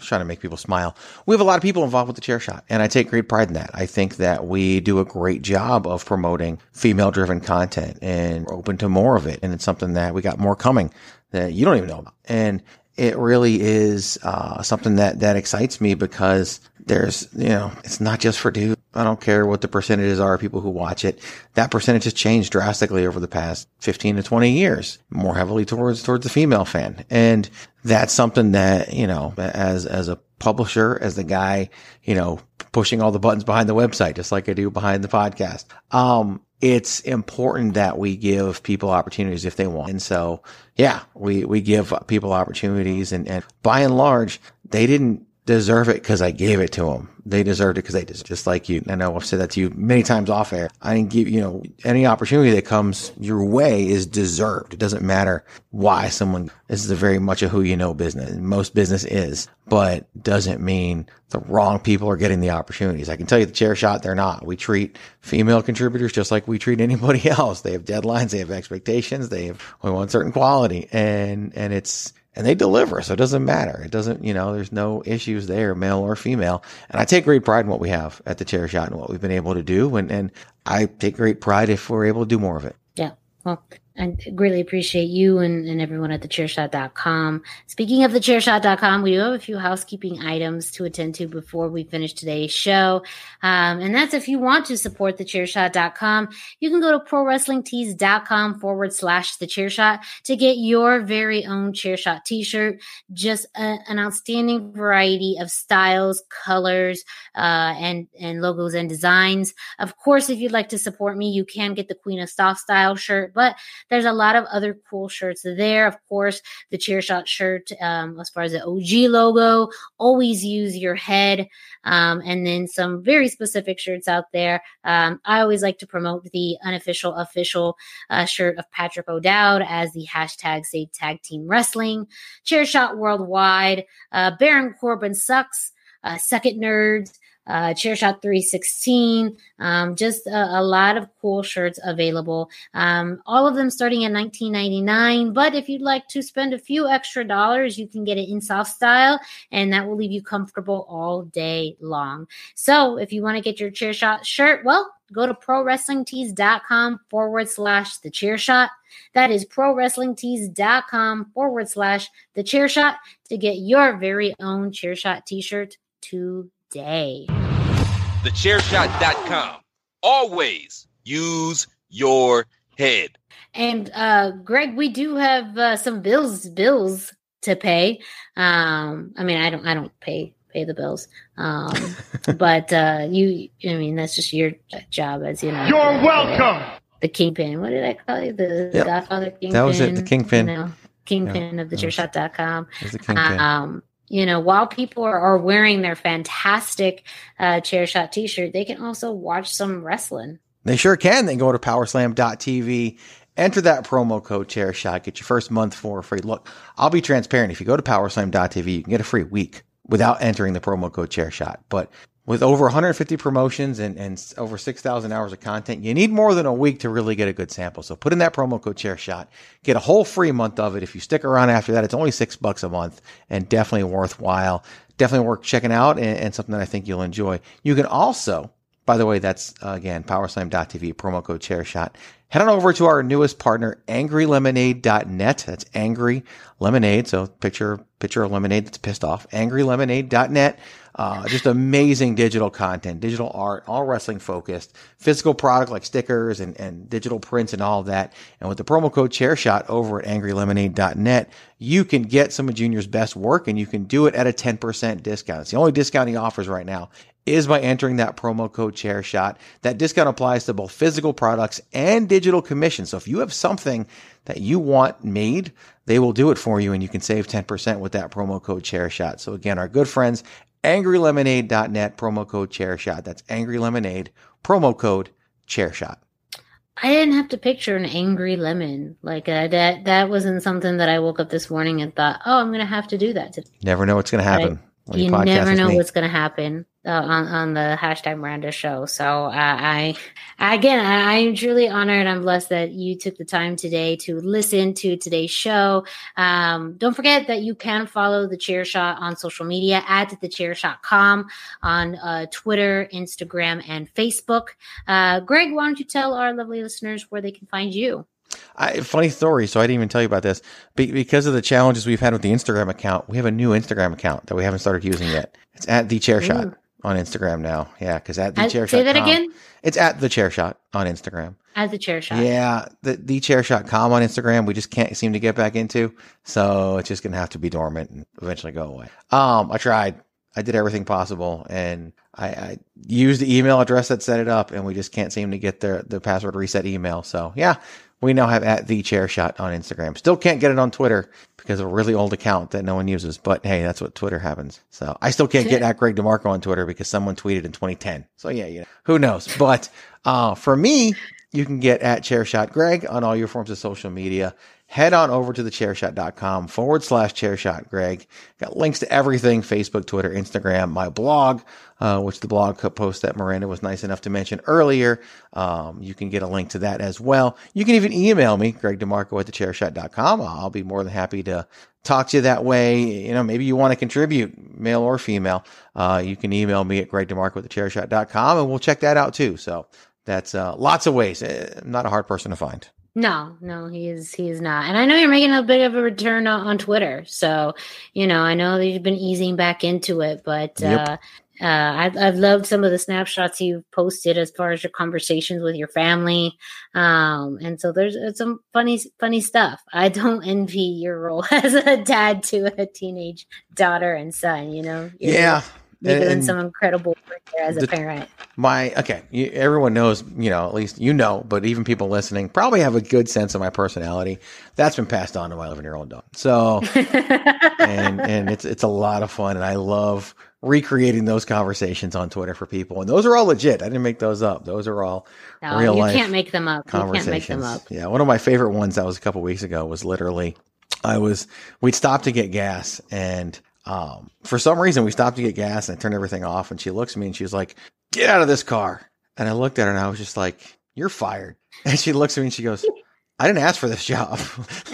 Trying to make people smile. We have a lot of people involved with the chair shot and I take great pride in that. I think that we do a great job of promoting female driven content and we're open to more of it. And it's something that we got more coming that you don't even know about. And it really is uh, something that that excites me because there's you know it's not just for dudes. I don't care what the percentages are of people who watch it. That percentage has changed drastically over the past 15 to 20 years, more heavily towards towards the female fan. And that's something that, you know, as as a publisher, as the guy, you know, pushing all the buttons behind the website just like I do behind the podcast. Um it's important that we give people opportunities if they want. And so, yeah, we, we give people opportunities and, and by and large, they didn't deserve it because I gave it to them. They deserved it because they deserved just like you. I know I've said that to you many times off air. I didn't give, you know, any opportunity that comes your way is deserved. It doesn't matter why someone, this is a very much a who you know business. Most business is, but doesn't mean the wrong people are getting the opportunities. I can tell you the chair shot, they're not. We treat female contributors just like we treat anybody else. They have deadlines. They have expectations. They have, we want certain quality and, and it's, and they deliver. So it doesn't matter. It doesn't, you know, there's no issues there, male or female. And I take great pride in what we have at the chair shot and what we've been able to do. And, and I take great pride if we're able to do more of it. Yeah. Well, I greatly appreciate you and, and everyone at thechairshot.com. Speaking of thechairshot.com, we do have a few housekeeping items to attend to before we finish today's show. Um, and that's if you want to support thechairshot.com, you can go to prowrestlingtees.com forward slash thechairshot to get your very own chairshot t-shirt. Just a, an outstanding variety of styles, colors, uh, and, and logos and designs. Of course, if you'd like to support me, you can get the Queen of Soft style shirt, but there's a lot of other cool shirts there. Of course, the chair shot shirt, um, as far as the OG logo, always use your head. Um, and then some very specific shirts out there. Um, I always like to promote the unofficial official uh, shirt of Patrick O'Dowd as the hashtag Save Tag Team Wrestling, Chair Shot Worldwide, uh, Baron Corbin Sucks, uh, Second Nerds, uh, Chairshot 316, um, just a, a, lot of cool shirts available. Um, all of them starting at 19.99. But if you'd like to spend a few extra dollars, you can get it in soft style, and that will leave you comfortable all day long. So if you want to get your Chairshot shirt, well, go to prowrestlingtees.com forward slash the chair shot. That is prowrestlingtees.com forward slash the chair shot to get your very own chair shot t shirt to day. TheChairShot.com. Always use your head. And uh, Greg, we do have uh, some bills bills to pay. Um, I mean, I don't I don't pay pay the bills. Um, but uh, you, I mean, that's just your job as you know. You're welcome. The kingpin. What did I call you? The Yep. Godfather kingpin. That was it, the kingpin. You know, kingpin of the that was- chairshot.com. The kingpin. Um, you know, while people are, wearing their fantastic uh, chair shot t shirt, they can also watch some wrestling. They sure can. They go to powerslam.tv, enter that promo code chair shot, get your first month for free. Look, I'll be transparent. If you go to powerslam.tv, you can get a free week without entering the promo code chair shot. But with over 150 promotions and, and over 6,000 hours of content, you need more than a week to really get a good sample. So put in that promo code chair shot, get a whole free month of it. If you stick around after that, it's only six bucks a month and definitely worthwhile. Definitely worth checking out and, and something that I think you'll enjoy. You can also by the way, that's uh, again powerslam.tv promo code chair shot. Head on over to our newest partner, angrylemonade.net. That's angry lemonade. So picture, picture a lemonade that's pissed off. Angrylemonade.net. Uh, just amazing digital content, digital art, all wrestling focused, physical product like stickers and, and digital prints and all of that. And with the promo code chairshot over at angrylemonade.net, you can get some of Junior's best work and you can do it at a 10% discount. It's the only discount he offers right now is by entering that promo code chairshot. That discount applies to both physical products and digital commissions. So if you have something that you want made, they will do it for you and you can save 10% with that promo code chairshot. So again, our good friends, angrylemonade.net, promo code chairshot. That's angry lemonade, promo code chairshot. I didn't have to picture an angry lemon like uh, that. That wasn't something that I woke up this morning and thought, "Oh, I'm going to have to do that." Today. Never know what's going to happen. You never know me. what's going to happen. Uh, on on the hashtag Miranda show. So uh, I again I, am truly honored. I'm blessed that you took the time today to listen to today's show. Um, don't forget that you can follow the Chair Shot on social media at thechairshot.com on uh, Twitter, Instagram, and Facebook. Uh, Greg, why don't you tell our lovely listeners where they can find you? I, funny story. So I didn't even tell you about this. Be, because of the challenges we've had with the Instagram account, we have a new Instagram account that we haven't started using yet. It's at the chair shot on Instagram now. Yeah, because at the Uh, chair say shot. that again. It's at the chair shot on Instagram. At the Chair Shot. Yeah, the the chair shot com on Instagram. We just can't seem to get back into, so it's just gonna have to be dormant and eventually go away. Um, I tried. I did everything possible, and I, I used the email address that set it up, and we just can't seem to get the the password reset email. So yeah, we now have at the chair shot on Instagram. Still can't get it on Twitter because of a really old account that no one uses. But hey, that's what Twitter happens. So I still can't get at Greg DeMarco on Twitter because someone tweeted in 2010. So yeah, you know, who knows? But uh, for me, you can get at Chairshot Greg on all your forms of social media. Head on over to thechairshot.com forward slash chairshot Greg. Got links to everything Facebook, Twitter, Instagram, my blog, uh, which the blog post that Miranda was nice enough to mention earlier. Um, you can get a link to that as well. You can even email me, Greg DeMarco at thechairshot.com. I'll be more than happy to talk to you that way. You know, maybe you want to contribute, male or female. Uh, you can email me at gregdemarco at thechairshot.com and we'll check that out too. So that's uh, lots of ways. Uh, I'm not a hard person to find. No, no, he is he is not. And I know you're making a bit of a return on, on Twitter. So, you know, I know that you've been easing back into it, but Yep. uh uh, I've, I've loved some of the snapshots you've posted as far as your conversations with your family, um, and so there's uh, some funny, funny stuff. I don't envy your role as a dad to a teenage daughter and son. You know, You're- Yeah. You're doing some incredible work there as a the- parent. my okay you, everyone knows you know at least you know but even people listening probably have a good sense of my personality that's been passed on to my 11 year old dog so and and it's it's a lot of fun and i love recreating those conversations on twitter for people and those are all legit i didn't make those up those are all No, real you life can't make them up. You can't make conversations them up. yeah one of my favorite ones that was a couple weeks ago was literally i was we'd stopped to get gas and um, for some reason we stopped to get gas and I turned everything off and she looks at me and she was like, get out of this car. And I looked at her and I was just like, you're fired. And she looks at me and she goes, I didn't ask for this job.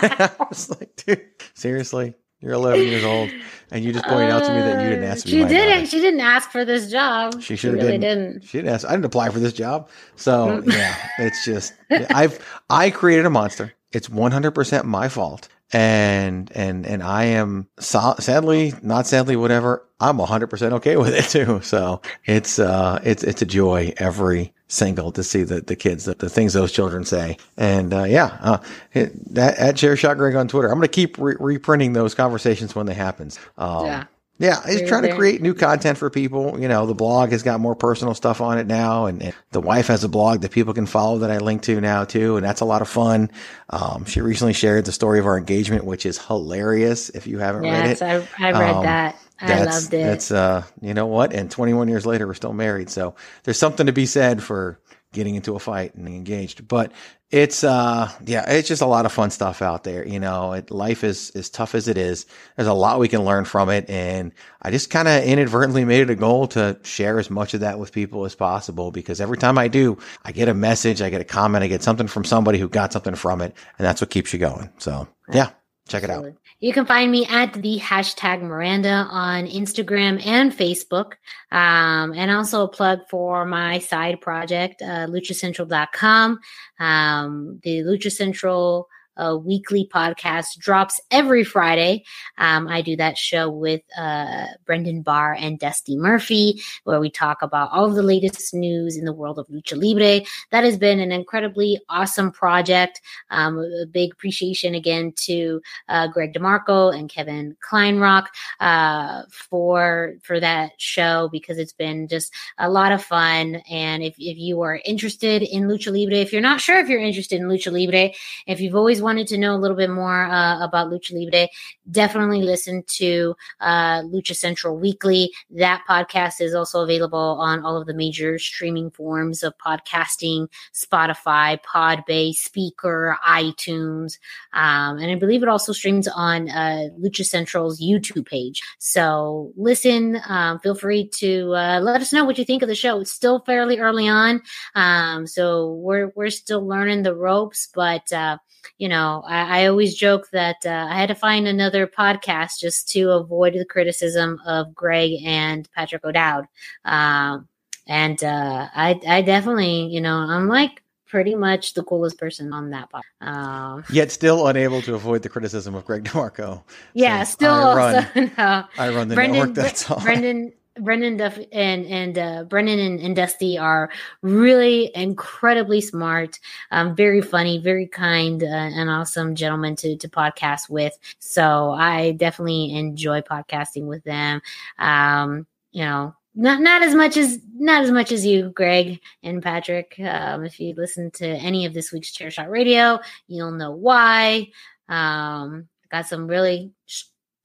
I was like, dude, seriously? You're 11 years old and you just pointed out to me that you didn't ask She didn't. She didn't ask for this job. She sure really didn't. didn't. She didn't ask. I didn't apply for this job. So yeah, it's just I've I created a monster. It's 100% my fault. And and and I am so, sadly, not sadly, whatever. I'm 100% okay with it too. So it's uh it's it's a joy every single to see the the kids the, the things those children say. And uh yeah, uh it, that, at Chairshot Greg on Twitter. I'm to keep re- reprinting those conversations when they happen. Um, Yeah. Yeah, just Very trying to create new content for people. You know, the blog has got more personal stuff on it now, and, and the wife has a blog that people can follow that I link to now too, and that's a lot of fun. Um, she recently shared the story of our engagement, which is hilarious. If you haven't read Yes, it, I, I read Um, that. I loved it. that's uh, you know what? And 21 years later, we're still married, so there's something to be said for getting into a fight and engaged. But it's uh, yeah, it's just a lot of fun stuff out there. You know, it, life is as tough as it is. There's a lot we can learn from it, and I just kind of inadvertently made it a goal to share as much of that with people as possible because every time I do, I get a message, I get a comment, I get something from somebody who got something from it, and that's what keeps you going. So yeah, check it out. You can find me at the hashtag Miranda on Instagram and Facebook. Um, and also a plug for my side project, uh, luchacentral.com. Um, the Lucha Central uh, weekly podcast drops every Friday. Um, I do that show with uh, Brendan Barr and Dusty Murphy, where we talk about all of the latest news in the world of Lucha Libre. That has been an incredibly awesome project. Um, a big appreciation again to uh, Greg DeMarco and Kevin Kleinrock uh, for for that show because it's been just a lot of fun. And if, if you are interested in Lucha Libre, if you're not sure if you're interested in Lucha Libre, if you've always wanted to know a little bit more uh, about Lucha Libre, definitely listen to uh, Lucha Central Weekly. That podcast is also available on all of the major streaming forms of podcasting Spotify, Podbay, Spreaker, iTunes. Um, and I believe it also streams on uh, Lucha Central's YouTube page. So listen, um, feel free to uh, let us know what you think of the show. It's still fairly early on. Um, so we're, we're still learning the ropes, but, uh, you know, I, I always joke that uh, I had to find another podcast just to avoid the criticism of Greg and Patrick O'Dowd. Um, and uh, I, I definitely, you know, I'm like pretty much the coolest person on that podcast. Um, Yet still unable to avoid the criticism of Greg DeMarco. yeah, So still I run, also, no. I run the Brendan, network. That's all. Brendan, Brendan Duff and and uh, Brendan and, and Dusty are really incredibly smart, um, very funny, very kind, uh, and awesome gentlemen to to podcast with. So I definitely enjoy podcasting with them. Um, you know, not not as much as not as much as you, Greg and Patrick. Um, if you listen to any of this week's Chair Shot Radio, you'll know why. Um, got some really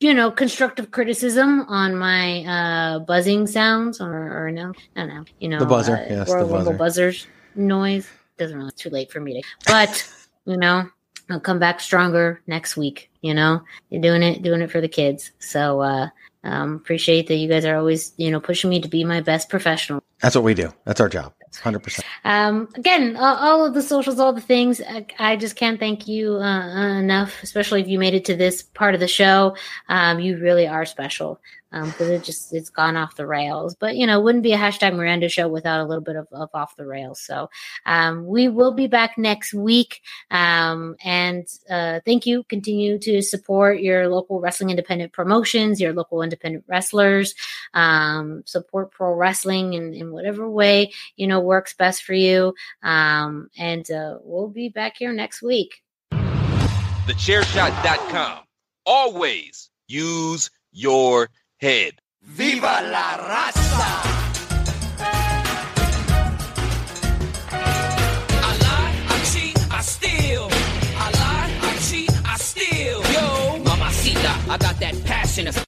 you know, constructive criticism on my uh buzzing sounds or, or no, no, no, you know, The buzzer, uh, yes, the buzzer. buzzers noise. Doesn't really too late for me to, but you know, I'll come back stronger next week. You know, you're doing it, doing it for the kids. So, uh, um, appreciate that you guys are always, you know, pushing me to be my best professional. That's what we do. That's our job. Hundred percent. Um, again, all, of the socials, all the things. I, I just can't thank you uh, enough, especially if you made it to this part of the show. Um, you really are special because it just it's gone off the rails. But you know, wouldn't be a hashtag Miranda show without a little bit of, of off the rails. So um, we will be back next week. Um, and uh, thank you. Continue to support your local wrestling independent promotions, your local independent wrestlers. Um, support pro wrestling in, in whatever way you know works best for you. Um, and uh, we'll be back here next week. TheChairShot.com. Always use your head. ¡Viva la raza! I lie, I cheat, I steal. I lie, I cheat, I steal. Yo, mamacita, I got that passion that's